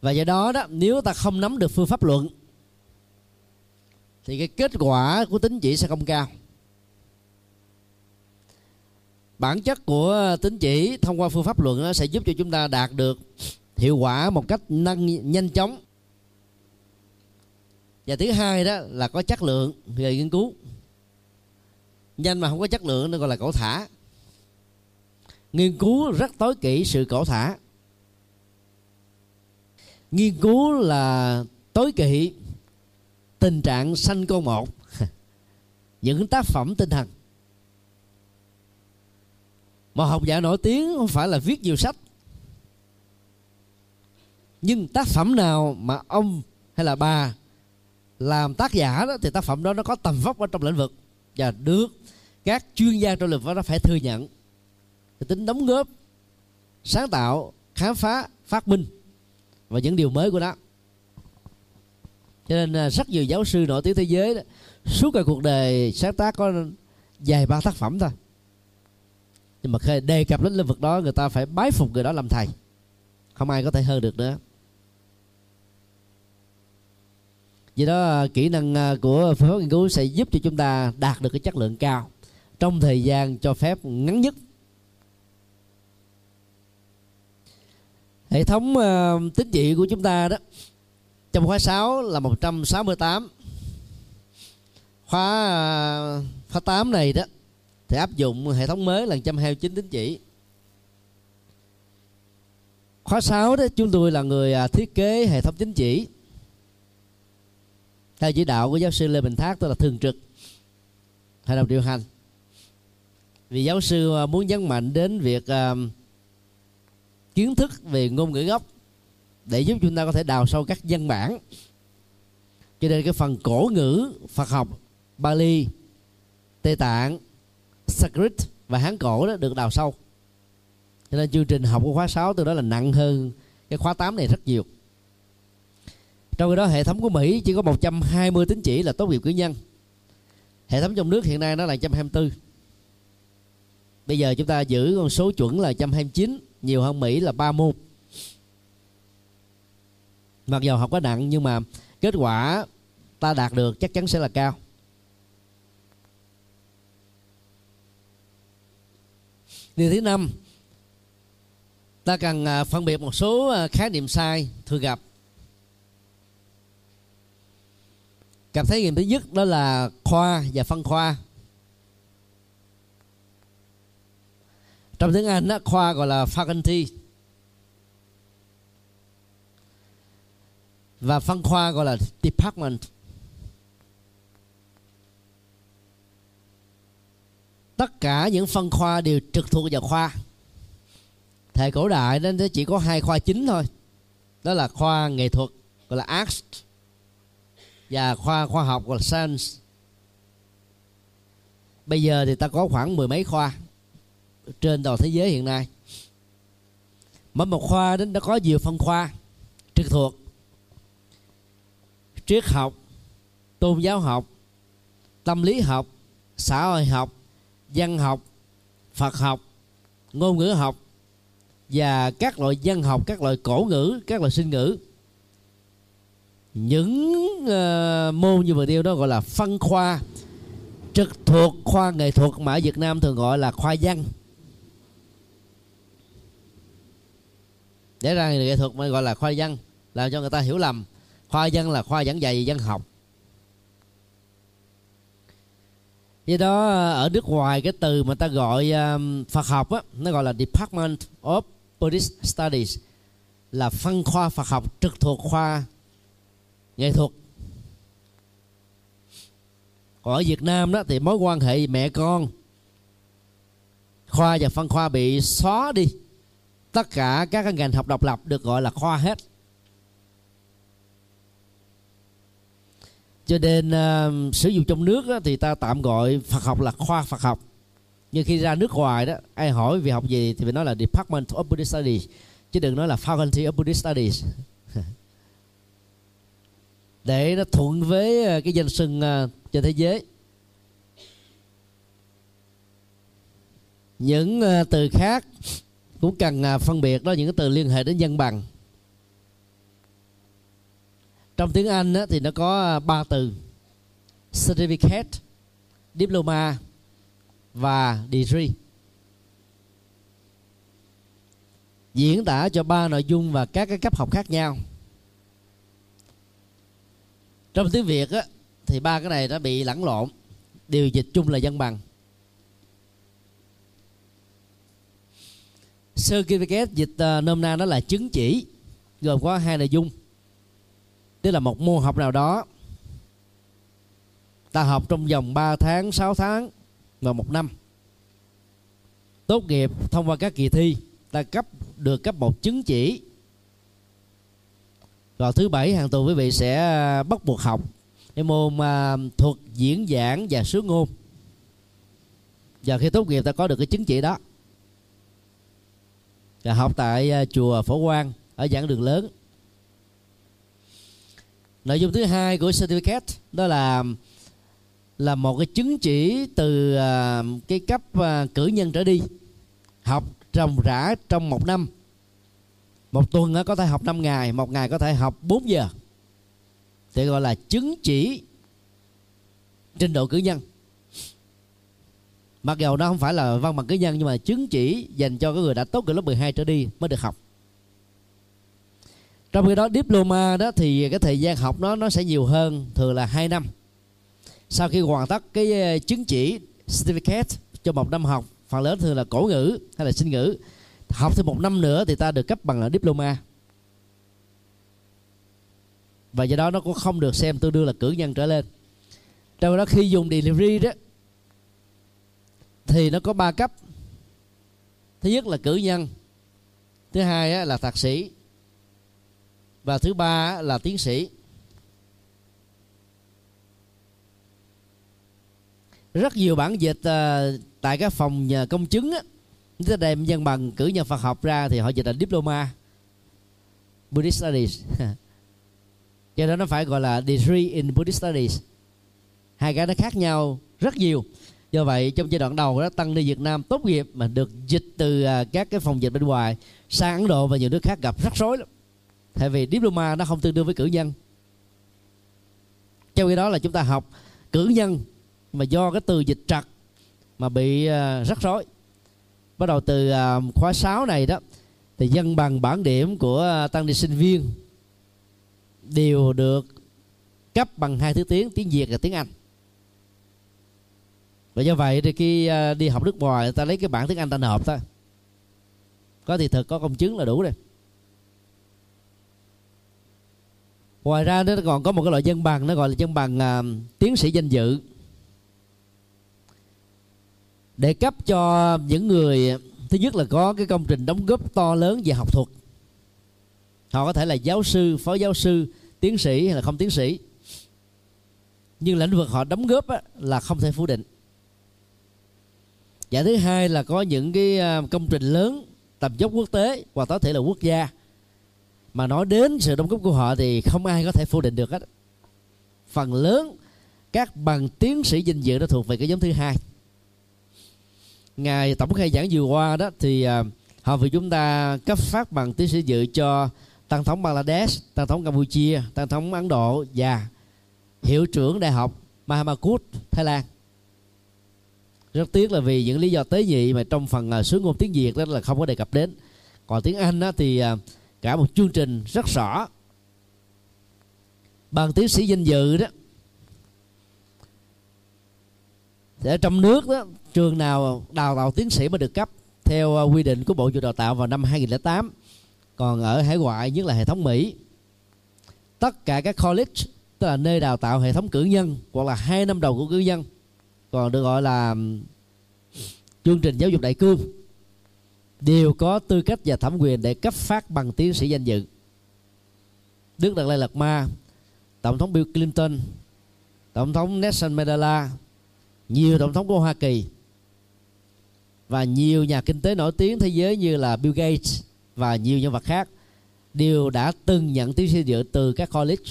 Và do đó đó, nếu ta không nắm được phương pháp luận, thì cái kết quả của tính chỉ sẽ không cao. Bản chất của tính chỉ thông qua phương pháp luận sẽ giúp cho chúng ta đạt được hiệu quả một cách năng nhanh chóng. Và thứ hai đó là có chất lượng về nghiên cứu. Nhanh mà không có chất lượng nó gọi là cổ thả. Nghiên cứu rất tối kỹ sự cổ thả. Nghiên cứu là tối kỵ tình trạng sanh con một, những tác phẩm tinh thần. Một học giả nổi tiếng không phải là viết nhiều sách nhưng tác phẩm nào mà ông hay là bà làm tác giả đó thì tác phẩm đó nó có tầm vóc ở trong lĩnh vực. Và được các chuyên gia trong lĩnh vực đó phải thừa nhận. Thì tính đóng góp sáng tạo khám phá phát minh và những điều mới của nó. Cho nên à, rất nhiều giáo sư nổi tiếng thế giới đó, suốt cả cuộc đời sáng tác có vài ba tác phẩm thôi. Nhưng mà khi đề cập đến lĩnh vực đó người ta phải bái phục người đó làm thầy. Không ai có thể hơn được nữa. Do đó à, kỹ năng à, của phương pháp nghiên cứu sẽ giúp cho chúng ta đạt được cái chất lượng cao trong thời gian cho phép ngắn nhất. Hệ thống uh, tín trị của chúng ta đó trong khóa 6 là 168 khóa uh, khóa 8 này đó thì áp dụng hệ thống mới là 129 tín chỉ. Khóa 6 đó chúng tôi là người uh, thiết kế hệ thống chính trị theo chỉ đạo của giáo sư Lê Bình Thác tức là thường trực hội đồng điều hành. Vì giáo sư à, muốn nhấn mạnh đến việc uh, kiến thức về ngôn ngữ gốc để giúp chúng ta có thể đào sâu các văn bản. Cho nên cái phần cổ ngữ Phật học Bali Tây Tạng Sanskrit và Hán cổ đó được đào sâu. Cho nên chương trình học của khóa 6 từ đó là nặng hơn cái khóa 8 này rất nhiều trong khi đó, hệ thống của Mỹ chỉ có 120 tín chỉ là tốt nghiệp cử nhân. Hệ thống trong nước hiện nay nó là 124 bây giờ chúng ta giữ con số chuẩn là 129 nhiều hơn Mỹ là ba môn mặc dù học có nặng, nhưng mà kết quả ta đạt được chắc chắn sẽ là cao. Điều thứ năm, ta cần à, phân biệt một số à, khái niệm sai thường gặp. Cặp thấy nghiệm thứ nhất đó là khoa và phân khoa. Trong tiếng anh đó, khoa gọi là faculty. Và phân khoa gọi là department. Tất cả những phân khoa đều trực thuộc vào khoa. Thời cổ đại nên chỉ có hai khoa chính thôi. Đó là khoa nghệ thuật gọi là arts và khoa khoa học là science. Bây giờ thì ta có khoảng mười mấy khoa trên toàn thế giới hiện nay. Mỗi một khoa đến nó có nhiều phân khoa trực thuộc. Triết học, tôn giáo học, tâm lý học, xã hội học, văn học, phật học, ngôn ngữ học và các loại văn học, các loại cổ ngữ, các loại sinh ngữ những uh, môn như vừa nêu đó gọi là phân khoa trực thuộc khoa nghệ thuật mà ở Việt Nam thường gọi là khoa văn. Để ra nghệ thuật mới gọi là khoa văn làm cho người ta hiểu lầm. Khoa văn là khoa giảng dạy văn học. Do đó ở nước ngoài cái từ mà ta gọi um, Phật học á nó gọi là Department of Buddhist Studies là phân khoa Phật học trực thuộc khoa nghệ thuật. Còn ở Việt Nam đó thì mối quan hệ mẹ con khoa và phân khoa bị xóa đi. Tất cả các ngành học độc lập được gọi là khoa hết. Cho nên uh, sử dụng trong nước đó, thì ta tạm gọi Phật học là khoa Phật học. Nhưng khi ra nước ngoài đó ai hỏi về học gì thì phải nói là Department of Buddhist Studies chứ đừng nói là Faculty of Buddhist Studies để nó thuận với ờ, cái danh sừng ờ, trên thế giới. Những ờ, từ khác cũng cần phân biệt đó, những cái từ liên hệ đến nhân bằng. Trong tiếng Anh thì nó có ba từ certificate, diploma và degree. Diễn tả cho ba nội dung và các cái cấp học khác nhau trong tiếng việt á, thì ba cái này đã bị lẫn lộn. Điều dịch chung là dân bằng. Certificate dịch uh, nôm na nó là chứng chỉ gồm có hai nội dung. Tức là một môn học nào đó ta học trong vòng 3 tháng 6 tháng và một năm. Tốt nghiệp thông qua các kỳ thi ta cấp được cấp một chứng chỉ vào thứ bảy hàng tuần quý vị sẽ à, bắt buộc học cái môn uh, thuật diễn giảng và sứ ngôn. Và khi tốt nghiệp ta có được cái chứng chỉ đó. Và học tại uh, chùa phổ quang ở giảng đường lớn. Nội dung thứ hai của certificate đó là là một cái chứng chỉ từ uh, cái cấp uh, cử nhân trở đi. Học ròng rã trong một năm một tuần có thể học 5 ngày, một ngày có thể học 4 giờ. Thì gọi là chứng chỉ trình độ cử nhân. Mặc dù nó không phải là văn bằng cử nhân, nhưng mà chứng chỉ dành cho cái người đã tốt nghiệp lớp 12 trở đi mới được học. Trong khi đó, diploma đó thì cái thời gian học nó nó sẽ nhiều hơn, thường là 2 năm. Sau khi hoàn tất cái ờ, chứng chỉ certificate cho một năm học, phần lớn thường là cổ ngữ hay là sinh ngữ học thêm một năm nữa thì ta được cấp bằng là diploma. Và do đó nó cũng không được xem tương đương là cử nhân trở lên. Trong đó khi dùng delivery đó, thì nó có ba cấp. Thứ nhất là cử nhân, thứ hai là thạc sĩ, và thứ ba là tiến sĩ. Rất nhiều bản dịch à, tại các phòng công chứng á chúng ta đem văn bằng cử nhân Phật học ra thì họ dịch là diploma. Buddhist Studies. Cho nên nó phải gọi là degree in Buddhist Studies. Hai cái nó khác nhau rất nhiều. Do vậy, trong giai đoạn đầu đó, tăng đi Việt Nam tốt nghiệp mà được dịch từ à, các cái phòng dịch bên ngoài sang Ấn Độ và nhiều nước khác gặp rắc rối lắm. Tại vì diploma nó không tương đương với cử nhân. Trong khi đó là chúng ta học cử nhân mà do cái từ dịch trật mà bị à, rắc rối bắt đầu từ à, khóa 6 này đó thì dân bằng bản điểm của à, tăng ni sinh viên đều được cấp bằng hai thứ tiếng tiếng việt và tiếng anh. Và do vậy thì khi à, đi học nước ngoài người ta lấy cái bản tiếng anh ta nộp thôi. Có thì thực có công chứng là đủ rồi. Ngoài ra nó còn có một cái loại dân bằng nó gọi là dân bằng uh, tiến sĩ danh dự để cấp cho những người thứ nhất là có cái công trình đóng góp to lớn về học thuật. Họ có thể là giáo sư phó giáo sư tiến sĩ hay là không tiến sĩ. Nhưng lĩnh vực họ đóng góp á, là không thể phủ định. Và thứ hai là có những cái à, công trình lớn tầm dốc quốc tế hoặc có thể là quốc gia. Mà nói đến sự đóng góp của họ thì không ai có thể phủ định được hết. Phần lớn các bằng tiến sĩ dinh dự đã thuộc về cái nhóm thứ hai ngày tổng khai giảng vừa qua đó thì uh, họ vì chúng ta cấp phát bằng tiến sĩ dự cho tăng thống Bangladesh, tăng thống Campuchia, tăng thống Ấn Độ và hiệu trưởng đại học Mahamakut, Thái Lan. Rất tiếc là vì những lý do tế nhị mà trong phần uh, ngôn tiếng Việt đó là không có đề cập đến. Còn tiếng Anh đó thì uh, cả một chương trình rất rõ. Bằng tiến sĩ danh dự đó thì ở trong nước đó trường nào đào tạo tiến sĩ mới được cấp theo ờ, quy định của Bộ Giáo dục Đào tạo vào năm 2008 còn ở hải ngoại, nhất là hệ thống mỹ, tất cả các college, tức là nơi đào tạo hệ thống cử nhân, hoặc là hai năm đầu của cử nhân, còn được gọi là chương trình giáo dục đại cương, đều có tư cách và thẩm quyền để cấp phát bằng tiến sĩ danh dự. Đức Đạt Lai Lạt Ma, Tổng thống Bill Clinton, Tổng thống Nelson Mandela, nhiều tổng thống của Hoa Kỳ và nhiều nhà kinh tế nổi tiếng thế giới như là Bill Gates và nhiều nhân vật khác đều đã từng nhận tiến sĩ dự từ các college.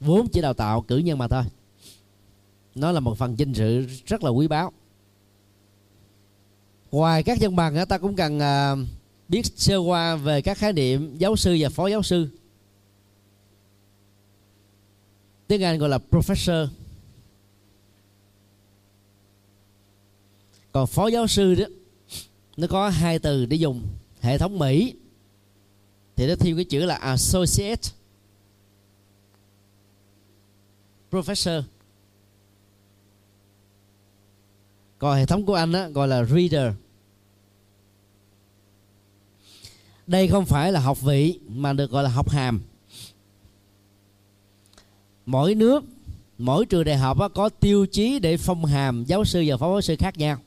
Vốn chỉ đào tạo cử nhân mà thôi. Nó là một phần danh sự rất là quý báu. Ngoài các dân bằng ta cũng cần à, biết sơ qua về các khái niệm giáo sư và phó giáo sư. Tiếng anh gọi là professor. Còn phó giáo sư đó nó có hai từ để dùng. Hệ thống mỹ thì nó thêm cái chữ là associate professor. Còn hệ thống của anh đó, gọi là reader. Đây không phải là học vị mà được gọi là học hàm. Mỗi nước mỗi trường đại học có tiêu chí để phong hàm giáo sư và phó giáo sư khác nhau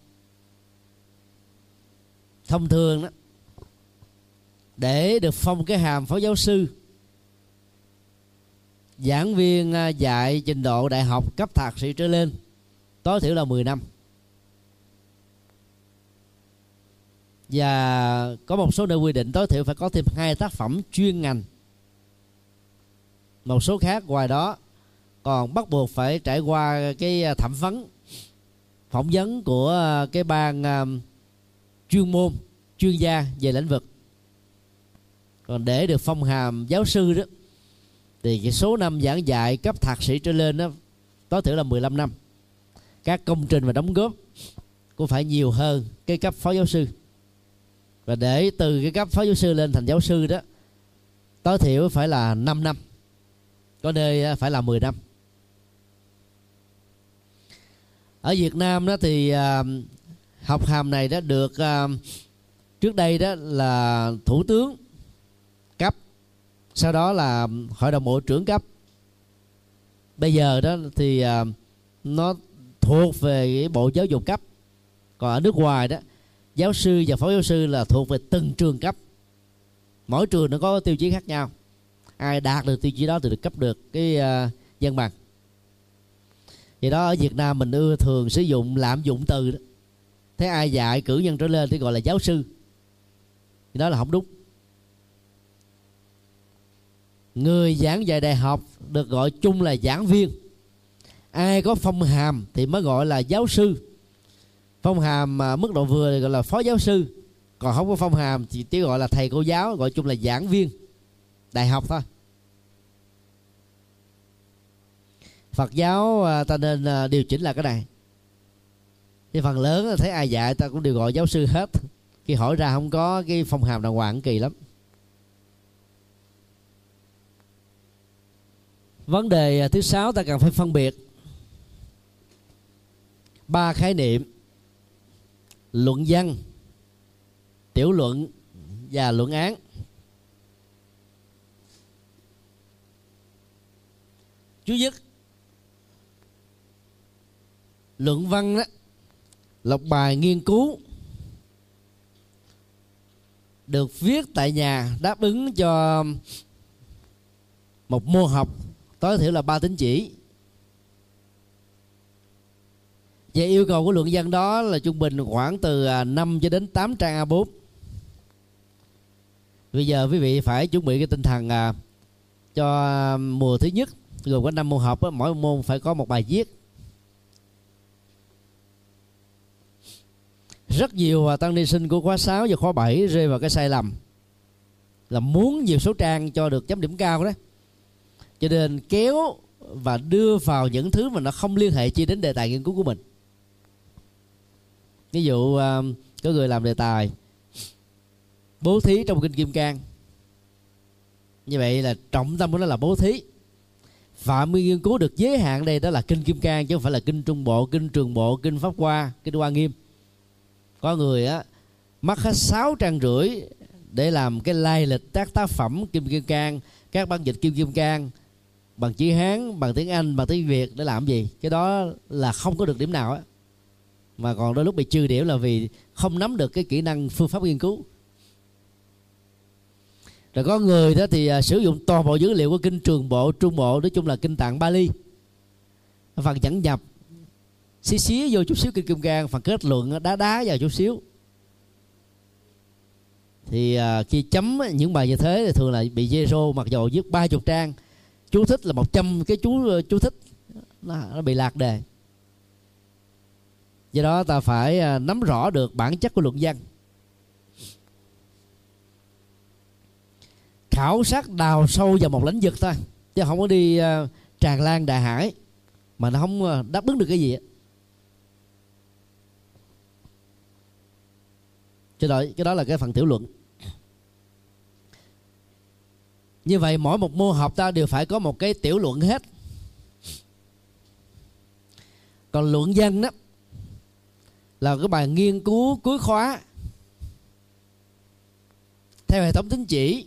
thông thường đó, để được phong cái hàm phó giáo sư, giảng viên à, dạy trình độ đại học cấp thạc sĩ trở lên, tối thiểu là 10 năm. Và có một số nơi quy định tối thiểu phải có thêm hai tác phẩm chuyên ngành. Một số khác ngoài đó còn bắt buộc phải trải qua cái à, thẩm vấn, phỏng vấn của à, cái ban chuyên môn, chuyên gia về lĩnh vực. Còn để được phong hàm giáo sư đó, thì cái số năm giảng dạy cấp thạc sĩ trở lên đó, tối thiểu là 15 năm. Các công trình và đóng góp cũng phải nhiều hơn cái cấp phó giáo sư. Và để từ cái cấp phó giáo sư lên thành giáo sư đó, tối thiểu phải là 5 năm, có nơi phải là 10 năm. Ở Việt Nam đó thì à, học hàm này đã được uh, trước đây đó là thủ tướng cấp sau đó là hội đồng bộ trưởng cấp. Bây giờ đó thì uh, nó thuộc về cái bộ giáo dục cấp. Còn ở nước ngoài đó giáo sư và phó giáo sư là thuộc về từng trường cấp. Mỗi trường nó có tiêu chí khác nhau. Ai đạt được tiêu chí đó thì được cấp được cái uh, bằng. Vậy đó ở Việt Nam mình ưa thường sử dụng lạm dụng từ đó thế ai dạy cử nhân trở lên thì gọi là giáo sư. Thì đó là không đúng. Người giảng dạy đại học được gọi chung là giảng viên. Ai có phong hàm thì mới gọi là giáo sư. Phong hàm mà mức độ vừa thì gọi là phó giáo sư. Còn không có phong hàm thì chỉ gọi là thầy cô giáo, gọi chung là giảng viên. Đại học thôi. Phật giáo à, ta nên à, điều chỉnh là cái này thì phần lớn thấy ai dạy ta cũng đều gọi giáo sư hết. Khi hỏi ra không có, cái phong hàm đàng hoàng kỳ lắm. Vấn đề à, thứ sáu ta cần phải phân biệt ba khái niệm luận văn, tiểu luận và luận án. Chú nhất, luận văn đó lọc bài nghiên cứu. Được viết tại nhà đáp ứng cho một môn học tối thiểu là ba tín chỉ. Và yêu cầu của luận văn đó là trung bình khoảng từ à, 5 cho đến 8 trang A4 bây giờ quý vị phải chuẩn bị cái tinh thần à, cho à, mùa thứ nhất gồm có năm môn học mỗi môn phải có một bài viết. Rất nhiều à, tăng ni sinh của khóa 6 và khóa 7 rơi vào cái sai lầm. Là muốn nhiều số trang cho được chấm điểm cao đó. Cho nên kéo và đưa vào những thứ mà nó không liên hệ chi đến đề tài nghiên cứu của mình. Ví dụ à, có người làm đề tài, bố thí trong kinh kim cang. Như vậy là trọng tâm của nó là bố thí. Phạm vi nghiên cứu được giới hạn đây đó là kinh kim cang chứ không phải là kinh trung bộ, kinh trường bộ, kinh pháp hoa, kinh hoa nghiêm có người á mất hết sáu trang rưỡi để làm cái lai lịch các tác phẩm kim kim cang, các bản dịch kim kim cang, bằng chữ hán, bằng tiếng anh, bằng tiếng việt để làm gì? Cái đó là không có được điểm nào á. Mà còn đôi lúc bị trừ điểm là vì không nắm được cái kỹ năng phương pháp nghiên cứu. Rồi có người đó thì à, sử dụng toàn bộ dữ liệu của kinh trường bộ, trung bộ, nói chung là kinh tạng bali. Phần dẫn nhập xí xí vô chút xíu kim kim cang phần kết luận đá đá vào chút xíu. Thì à, khi chấm những bài như thế thì thường là bị zero mặc dù viết ba chục trang chú thích là một trăm cái chú ờ, chú thích. Nó, nó bị lạc đề. Do đó ta phải à, nắm rõ được bản chất của luận văn. Khảo sát đào sâu vào một lĩnh vực thôi chứ không có đi uh, tràn lan đại hải mà nó không ờ, đáp ứng được cái gì cho đó cái đó là cái phần tiểu luận. Như vậy mỗi một môn học ta đều phải có một cái tiểu luận hết. Còn luận văn đó là cái bài nghiên cứu cuối khóa. Theo hệ thống tín chỉ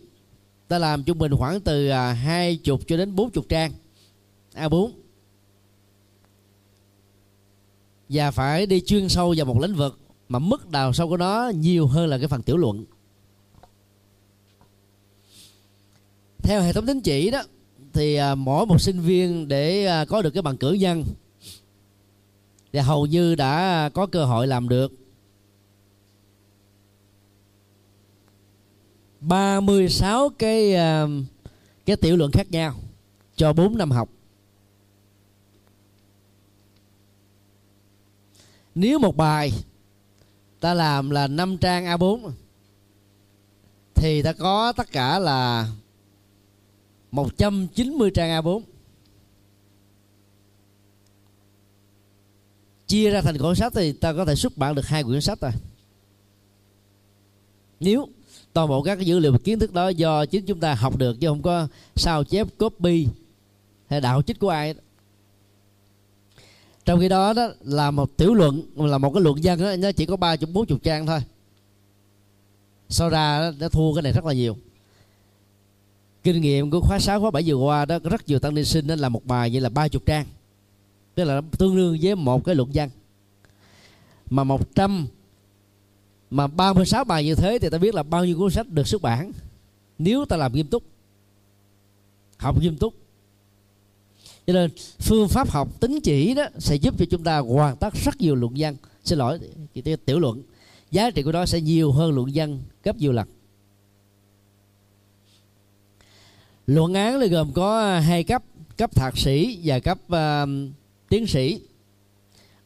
ta làm trung bình khoảng từ à, hai chục cho đến bốn chục trang A4 và phải đi chuyên sâu vào một lĩnh vực mà mức đào sâu của nó nhiều hơn là cái phần tiểu luận. Theo hệ thống tín chỉ đó, thì à, mỗi một sinh viên để à, có được cái bằng cử nhân, thì hầu như đã có cơ hội làm được 36 cái à, cái tiểu luận khác nhau cho 4 năm học. Nếu một bài ta làm là 5 trang A4 thì ta có tất cả là 190 trang A4 chia ra thành cuốn sách thì ta có thể xuất bản được hai quyển sách rồi nếu toàn bộ các dữ liệu kiến thức đó do chính chúng ta học được chứ không có sao chép copy hay đạo chích của ai trong khi đó đó là một tiểu luận là một cái luận văn đó, nó chỉ có ba chục bốn chục trang thôi. Sau ra nó thua cái này rất là nhiều. Kinh nghiệm của khóa 6 khóa 7 vừa qua đó có rất nhiều tăng ni sinh đó là một bài như là ba chục trang. Tức là tương đương với một cái luận văn. Mà 100 mà 36 bài như thế thì ta biết là bao nhiêu cuốn sách được xuất bản. Nếu ta làm nghiêm túc học nghiêm túc cho nên phương pháp học tính chỉ đó sẽ giúp cho chúng ta hoàn tất rất nhiều luận văn. Xin lỗi tiểu luận. Giá trị của nó sẽ nhiều hơn luận văn gấp nhiều lần. Luận án là gồm có hai cấp cấp thạc sĩ và cấp uh, tiến sĩ.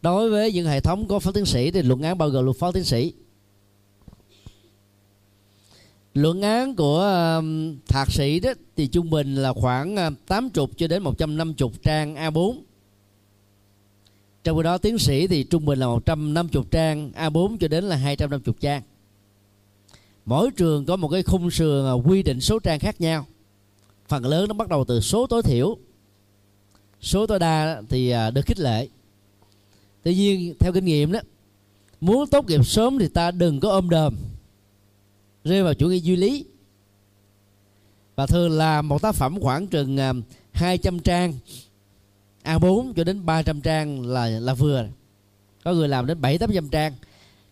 Đối với những hệ thống có phó tiến sĩ thì luận án bao gồm luật phó tiến sĩ luận án của uh, thạc sĩ đó thì trung bình là khoảng ờ, uh, 80 cho đến 150 trang A4 trong khi đó tiến sĩ thì trung bình là 150 trang A4 cho đến là 250 trang. Mỗi trường có một cái khung sườn ờ, quy định số trang khác nhau. Phần lớn nó bắt đầu từ số tối thiểu. Số tối đa thì ờ, được khích lệ. Tuy nhiên theo kinh nghiệm đó muốn tốt nghiệp sớm thì ta đừng có ôm đờm rơi vào chủ nghĩa duy lý. Và thường là một tác phẩm khoảng chừng à, 200 trang. A4 cho đến 300 trang là là vừa. Có người làm đến 7 800 trang.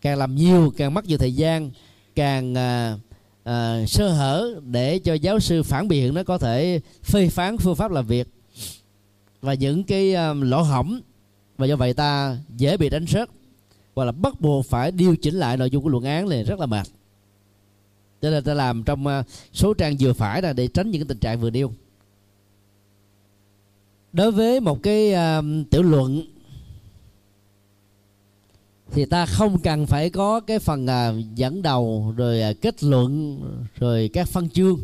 Càng làm nhiều càng mất nhiều thời gian càng à, à, sơ hở để cho giáo sư phản biện nó có thể phê phán phương pháp làm việc. Và những cái um, lỗ hỏng và do vậy ta dễ bị đánh rớt hoặc là bắt buộc phải điều chỉnh lại nội dung của luận án này rất là mệt cho nên ta làm trong ờ, số trang vừa phải là để tránh những cái tình trạng vừa nêu. Đối với một cái uh, tiểu luận thì ta không cần phải có cái phần uh, dẫn đầu rồi uh, kết luận rồi các phân chương.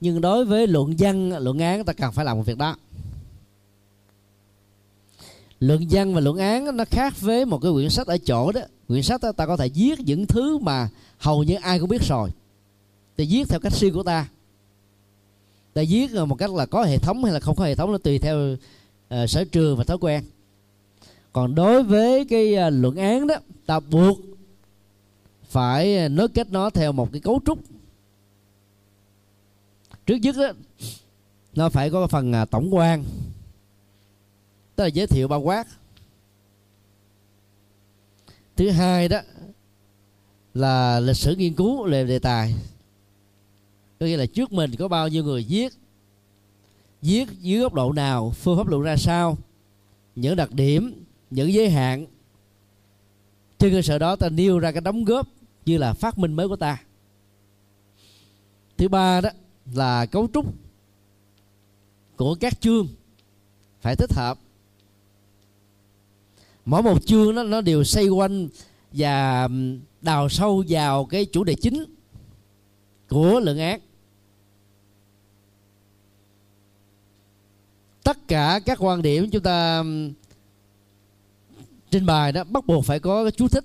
Nhưng đối với luận văn luận án ta cần phải làm một việc đó. Luận văn và luận án nó khác với một cái quyển sách ở chỗ đó quyển sách đó, ta có thể viết những thứ mà hầu như ai cũng biết rồi. Ta viết theo cách riêng của ta. Ta viết một cách là có hệ thống hay là không có hệ thống nó tùy theo uh, sở trường và thói quen. Còn đối với cái uh, luận án đó ta buộc phải ờ, nối kết nó theo một cái cấu trúc. Trước nhất đó, nó phải có phần uh, tổng quan. Tức là giới thiệu bao quát thứ hai đó là lịch sử nghiên cứu về đề tài. Có nghĩa là trước mình có bao nhiêu người viết viết dưới góc độ nào, phương pháp luận ra sao, những đặc điểm, những giới hạn. Trên cơ sở đó ta nêu ra cái đóng góp như là phát minh mới của ta. Thứ ba đó là cấu trúc của các chương phải thích hợp mỗi một chương nó nó đều xoay quanh và đào sâu vào cái chủ đề chính của lượng ác tất cả các quan điểm chúng ta trình bày đó bắt buộc phải có chú thích.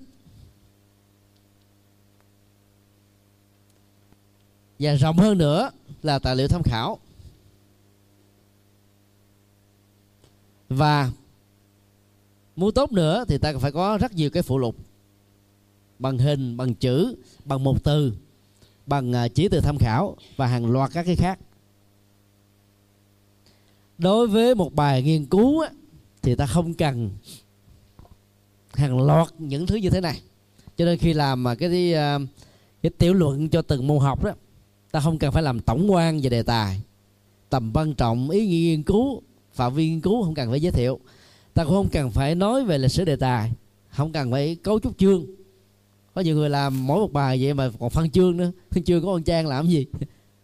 Và rộng hơn nữa là tài liệu tham khảo. Và muốn tốt nữa thì ta phải có rất nhiều cái phụ lục. Bằng hình bằng chữ bằng một từ bằng à, chỉ từ tham khảo và hàng loạt các cái khác. Đối với một bài nghiên cứu á, thì ta không cần hàng loạt những thứ như thế này. Cho nên khi làm mà cái à, cái tiểu luận cho từng môn học đó ta không cần phải làm tổng quan về đề tài tầm quan trọng ý nghĩa nghiên cứu phạm vi nghiên cứu không cần phải giới thiệu ta cũng không cần phải nói về lịch sử đề tài không cần phải cấu trúc chương. Có nhiều người làm mỗi một bài vậy mà còn phân chương nữa phân chương có con trang làm gì?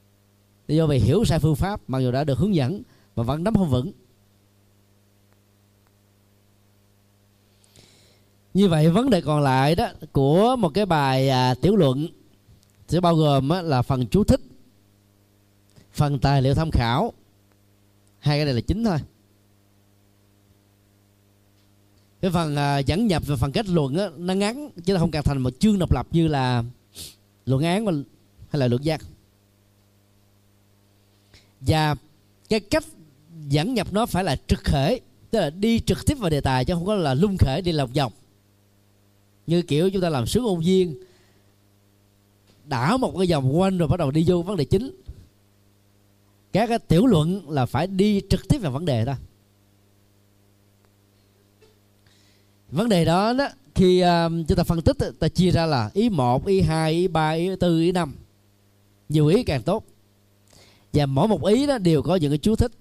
Do vì hiểu sai phương pháp mặc dù đã được hướng dẫn mà vẫn nắm không vững. Như vậy vấn đề còn lại đó của một cái bài à, tiểu luận sẽ bao gồm á, là phần chú thích phần tài liệu tham khảo. Hai cái này là chính thôi. Cái phần à, uh, dẫn nhập và phần kết luận á, nó ngắn chứ nó không cần thành một chương độc lập như là luận án hay là luận văn và cái cách dẫn nhập nó phải là trực khởi tức là đi trực tiếp vào đề tài chứ không có là lung khởi đi lòng vòng như kiểu chúng ta làm sướng ôn viên đảo một cái vòng quanh rồi bắt đầu đi vô vấn đề chính. Các cái tiểu luận là phải đi trực tiếp vào vấn đề thôi vấn đề đó, đó khi uh, chúng ta phân tích ta chia ra là ý một ý hai ý ba ý tư ý năm. Nhiều ý càng tốt. Và mỗi một ý đó đều có những cái chú thích.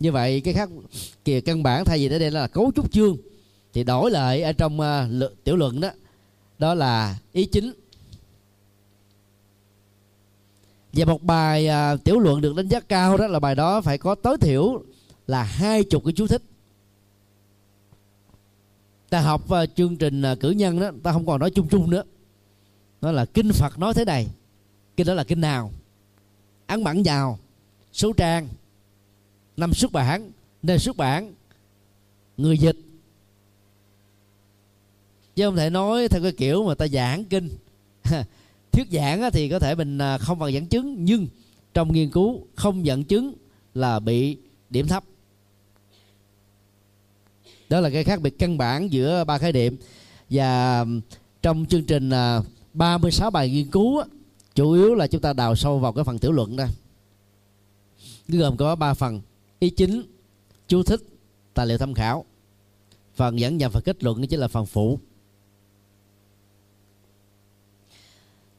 Như vậy cái khác kìa căn bản thay vì ở đây là cấu trúc chương thì đổi lại ở trong uh, tiểu luận đó đó là ý chính. Và một bài uh, tiểu luận được đánh giá cao đó là bài đó phải có tối thiểu là hai chục cái chú thích ta học uh, chương trình uh, cử nhân đó ta không còn nói chung chung nữa. Nó là kinh phật nói thế này. Kinh đó là kinh nào? Ấn bản vào số trang năm xuất bản nơi xuất bản người dịch. Chứ không thể nói theo cái kiểu mà ta giảng kinh. Thuyết giảng thì có thể mình ờ, không bằng dẫn chứng nhưng trong nghiên cứu không dẫn chứng là bị điểm thấp đó là cái khác biệt căn bản giữa ba khái niệm. Và trong chương trình à, 36 bài nghiên cứu chủ yếu là chúng ta đào sâu vào cái phần tiểu luận đó. Gồm có ba phần, ý chính, chú thích, tài liệu tham khảo. Phần dẫn nhập và kết luận chính là phần phụ.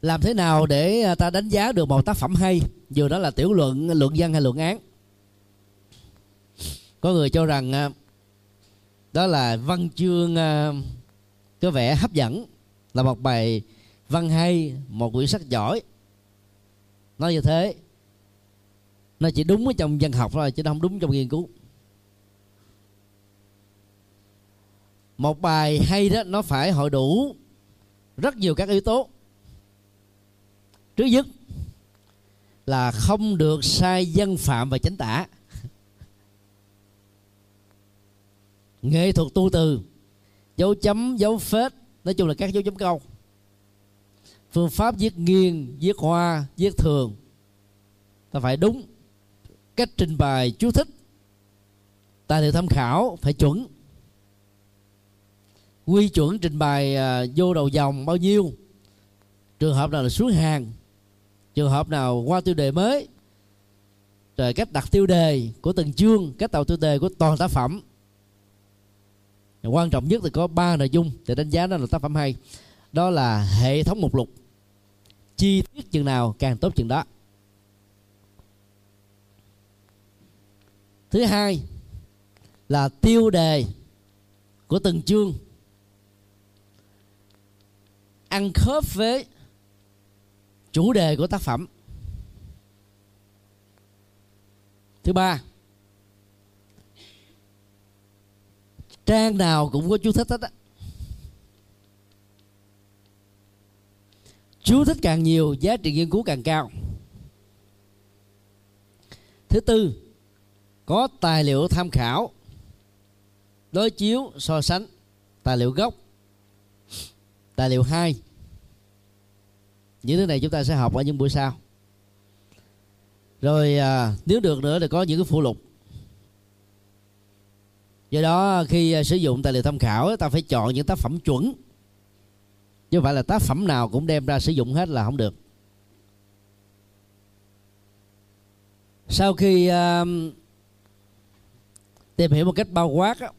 Làm thế nào để à, ta đánh giá được một tác phẩm hay? Dù đó là tiểu luận luận văn hay luận án. Có người cho rằng à, đó là văn chương uh, có vẻ hấp dẫn. Là một bài văn hay một quyển sách giỏi. Nói như thế nó chỉ đúng ở trong dân học thôi chứ nó không đúng trong nghiên cứu. Một bài hay đó nó phải hội đủ rất nhiều các yếu tố. Trước nhất là không được sai dân phạm và chánh tả. Nghệ thuật tu từ dấu chấm dấu phết nói chung là các dấu chấm câu phương pháp viết nghiêng viết hoa viết thường ta phải đúng cách trình bày chú thích. Tài liệu tham khảo phải chuẩn. Quy chuẩn trình bày à, vô đầu dòng bao nhiêu? Trường hợp nào là xuống hàng? Trường hợp nào qua tiêu đề mới? Rồi cách đặt tiêu đề của từng chương cách tạo tiêu đề của toàn tác phẩm quan trọng nhất thì có ba nội dung để đánh giá đó là tác phẩm hay. Đó là hệ thống mục lục. Chi tiết chừng nào càng tốt chừng đó. Thứ hai là tiêu đề của từng chương. Ăn khớp với chủ đề của tác phẩm. Thứ ba trang nào cũng có chú thích hết á. Chú thích càng nhiều giá trị nghiên cứu càng cao. Thứ tư có tài liệu tham khảo đối chiếu so sánh tài liệu gốc. Tài liệu hai những thứ này chúng ta sẽ học ở những buổi sau. Rồi à, nếu được nữa thì có những cái phụ lục do đó khi à, sử dụng tài liệu tham khảo ta phải chọn những tác phẩm chuẩn. Chứ không phải là tác phẩm nào cũng đem ra sử dụng hết là không được. Sau khi uh, tìm hiểu một cách bao quát á,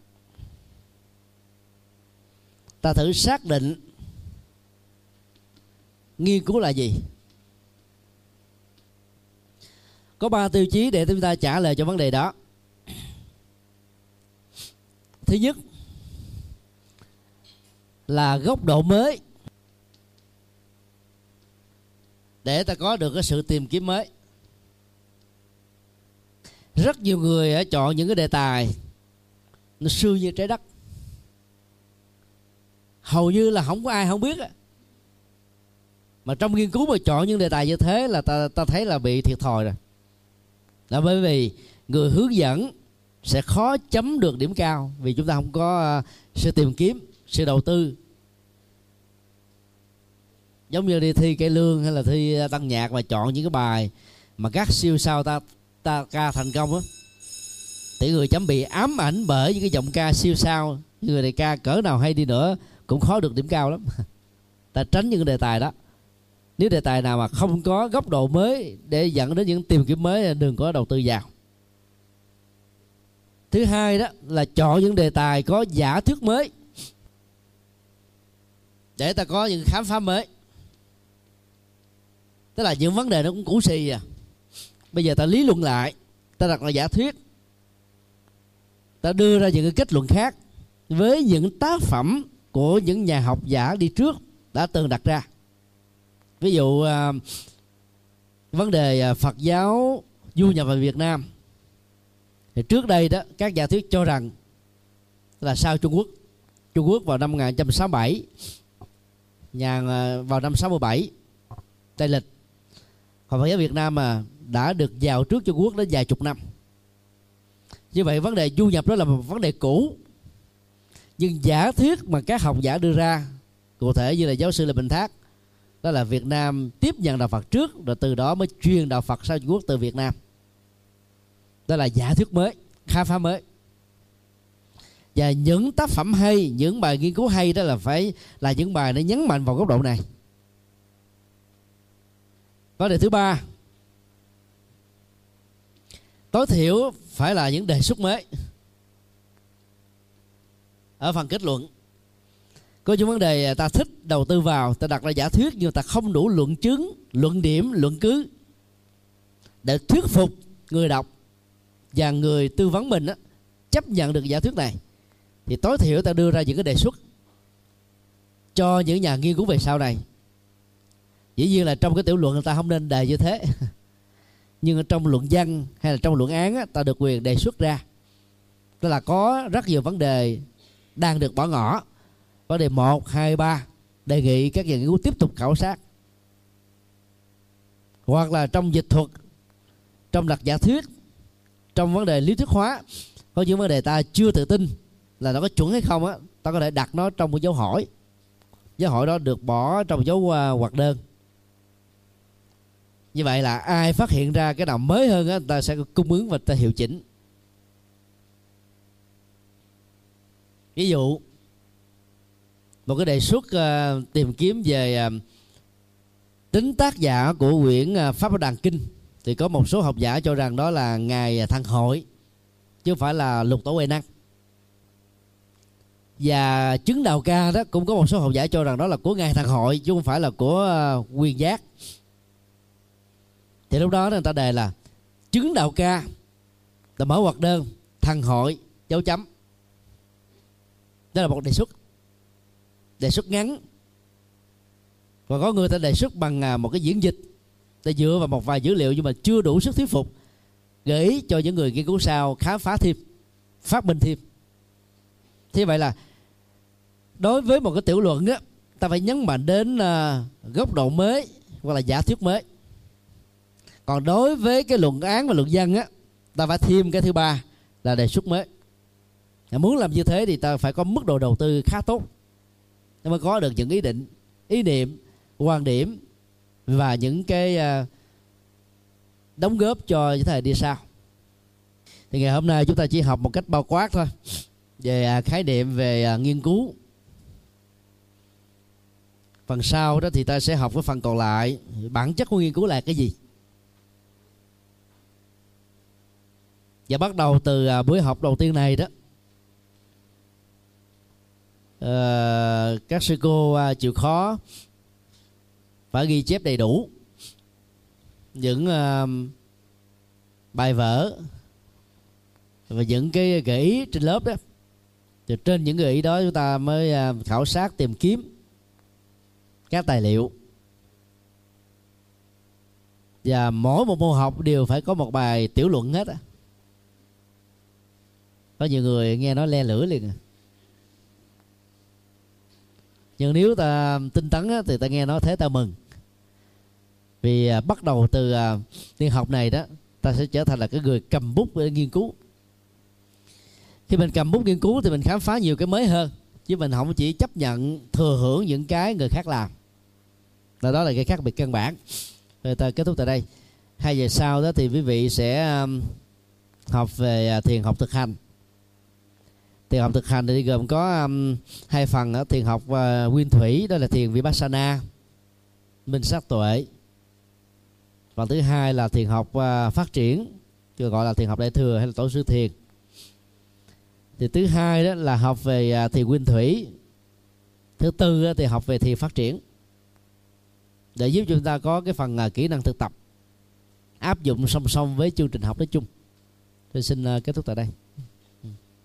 ta thử xác định nghiên cứu là gì. Có ba tiêu chí để chúng ta trả lời cho vấn đề đó thứ nhất là góc độ mới. Để ta có được cái sự tìm kiếm mới. Rất nhiều người chọn những cái đề tài nó xưa như trái đất. Hầu như là không có ai không biết mà trong nghiên cứu mà chọn những đề tài như thế là ta ta thấy là bị thiệt thòi rồi. Là bởi vì người hướng dẫn sẽ khó chấm được điểm cao vì chúng ta không có ờ, sự tìm kiếm, sự đầu tư. Giống như đi thi cây lương hay là thi ờ, tăng nhạc mà chọn những cái bài mà các siêu sao ta ta ca thành công á, thì người chấm bị ám ảnh bởi những cái giọng ca siêu sao. Người này ca cỡ nào hay đi nữa cũng khó được điểm cao lắm. Ta tránh những cái đề tài đó. Nếu đề tài nào mà không có góc độ mới để dẫn đến những tìm kiếm mới, đừng có đầu tư vào thứ hai đó là chọn những đề tài có giả thuyết mới. Để ta có những khám phá mới. Tức là những vấn đề nó cũng cũ xì à. Bây giờ ta lý luận lại, ta đặt là giả thuyết. Ta đưa ra những cái kết luận khác với những tác phẩm của những nhà học giả đi trước đã từng đặt ra. Ví dụ à, vấn đề à, Phật giáo du nhập vào Việt Nam thì trước đây đó, các giả thuyết cho rằng là sau Trung Quốc Trung Quốc vào năm 1967 nhà ờ, vào năm 67 Tây lịch Còn Phật giáo Việt Nam mà đã được vào trước Trung Quốc đến vài chục năm. Như vậy vấn đề du nhập đó là một vấn đề cũ. Nhưng giả thuyết mà các học giả đưa ra, cụ thể như là giáo sư Lê Bình Thác, đó là Việt Nam tiếp nhận đạo Phật trước, rồi từ đó mới truyền đạo Phật sang Trung Quốc từ Việt Nam đó là giả thuyết mới khám phá mới. Và những tác phẩm hay, những bài nghiên cứu hay đó là phải là những bài nó nhấn mạnh vào góc độ này. Vấn đề thứ ba, tối thiểu phải là những đề xuất mới. Ở phần kết luận, có những vấn đề ta thích đầu tư vào, ta đặt ra giả thuyết nhưng ta không đủ luận chứng, luận điểm, luận cứ để thuyết phục người đọc và người tư vấn mình á, chấp nhận được giả thuyết này thì tối thiểu ta đưa ra những cái đề xuất cho những nhà nghiên cứu về sau này. Dĩ nhiên là trong cái tiểu luận người ta không nên đề như thế. Nhưng trong luận văn hay là trong luận án á, ta được quyền đề xuất ra. Tức là có rất nhiều vấn đề đang được bỏ ngỏ. Vấn đề một hai ba đề nghị các nhà nghiên cứu tiếp tục khảo sát. Hoặc là trong dịch thuật trong đặt giả thuyết trong vấn đề lý thuyết hóa có những vấn đề ta chưa tự tin là nó có chuẩn hay không á ta có thể đặt nó trong một dấu hỏi. Dấu hỏi đó được bỏ trong dấu à, uh, hoặc đơn. Như vậy là ai phát hiện ra cái nào mới hơn á ta sẽ cung ứng và ta hiệu chỉnh. Ví dụ một cái đề xuất uh, tìm kiếm về uh, tính tác giả của quyển uh, pháp đàn kinh thì có một số học giả cho rằng đó là ngài thăng hội chứ không phải là lục tổ huệ năng. Và chứng đạo ca đó cũng có một số học giả cho rằng đó là của ngài thằng hội chứ không phải là của ờ, uh, quyền giác. Thì lúc đó người ta đề là chứng đạo ca là mở hoạt đơn thằng hội dấu chấm. Đó là một đề xuất đề xuất ngắn. Và có người ta đề xuất bằng à, một cái diễn dịch ta dựa vào một vài dữ liệu nhưng mà chưa đủ sức thuyết phục gửi cho những người nghiên cứu sau khám phá thêm phát minh thêm. Thế vậy là đối với một cái tiểu luận á ta phải nhấn mạnh đến uh, góc độ mới hoặc là giả thuyết mới. Còn đối với cái luận án và luận văn á ta phải thêm cái thứ ba là đề xuất mới. Muốn làm như thế thì ta phải có mức độ đầu tư khá tốt. Để mới có được những ý định ý niệm quan điểm và những cái ờ, đóng góp cho những thời đi sau. Thì ngày hôm nay chúng ta chỉ học một cách bao quát thôi. Về à, khái niệm về à, nghiên cứu. Phần sau đó thì ta sẽ học cái phần còn lại. Bản chất của nghiên cứu là cái gì? Và bắt đầu từ à, buổi học đầu tiên này đó. Uh, các sư cô chịu khó phải ghi chép đầy đủ những uh, bài vở và những cái gợi ý trên lớp đó. Thì trên những gợi ý đó chúng ta mới ờ, khảo sát tìm kiếm các tài liệu. Và mỗi một môn học đều phải có một bài tiểu luận hết á. Có nhiều người nghe nói le lưỡi liền à nhưng nếu ta tinh tấn á, thì ta nghe nói thế ta mừng. Vì à, bắt đầu từ à, tiên học này đó ta sẽ trở thành là cái người cầm bút để nghiên cứu. Khi mình cầm bút nghiên cứu thì mình khám phá nhiều cái mới hơn chứ mình không chỉ chấp nhận thừa hưởng những cái người khác làm. Là đó là cái khác biệt căn bản. Rồi ta kết thúc tại đây. Hai giờ sau đó thì quý vị sẽ à, học về à, thiền học thực hành thiền học thực hành thì gồm có um, hai phần ở thiền học uh, nguyên thủy đó là thiền vipassana minh sát tuệ. Phần thứ hai là thiền học uh, phát triển chưa gọi là thiền học đại thừa hay là tổ sư thiền. Thì thứ hai đó là học về uh, thiền nguyên thủy. Thứ tư thì học về thiền phát triển. Để giúp chúng ta có cái phần uh, kỹ năng thực tập áp dụng song song với chương trình học nói chung. Tôi xin uh, kết thúc tại đây.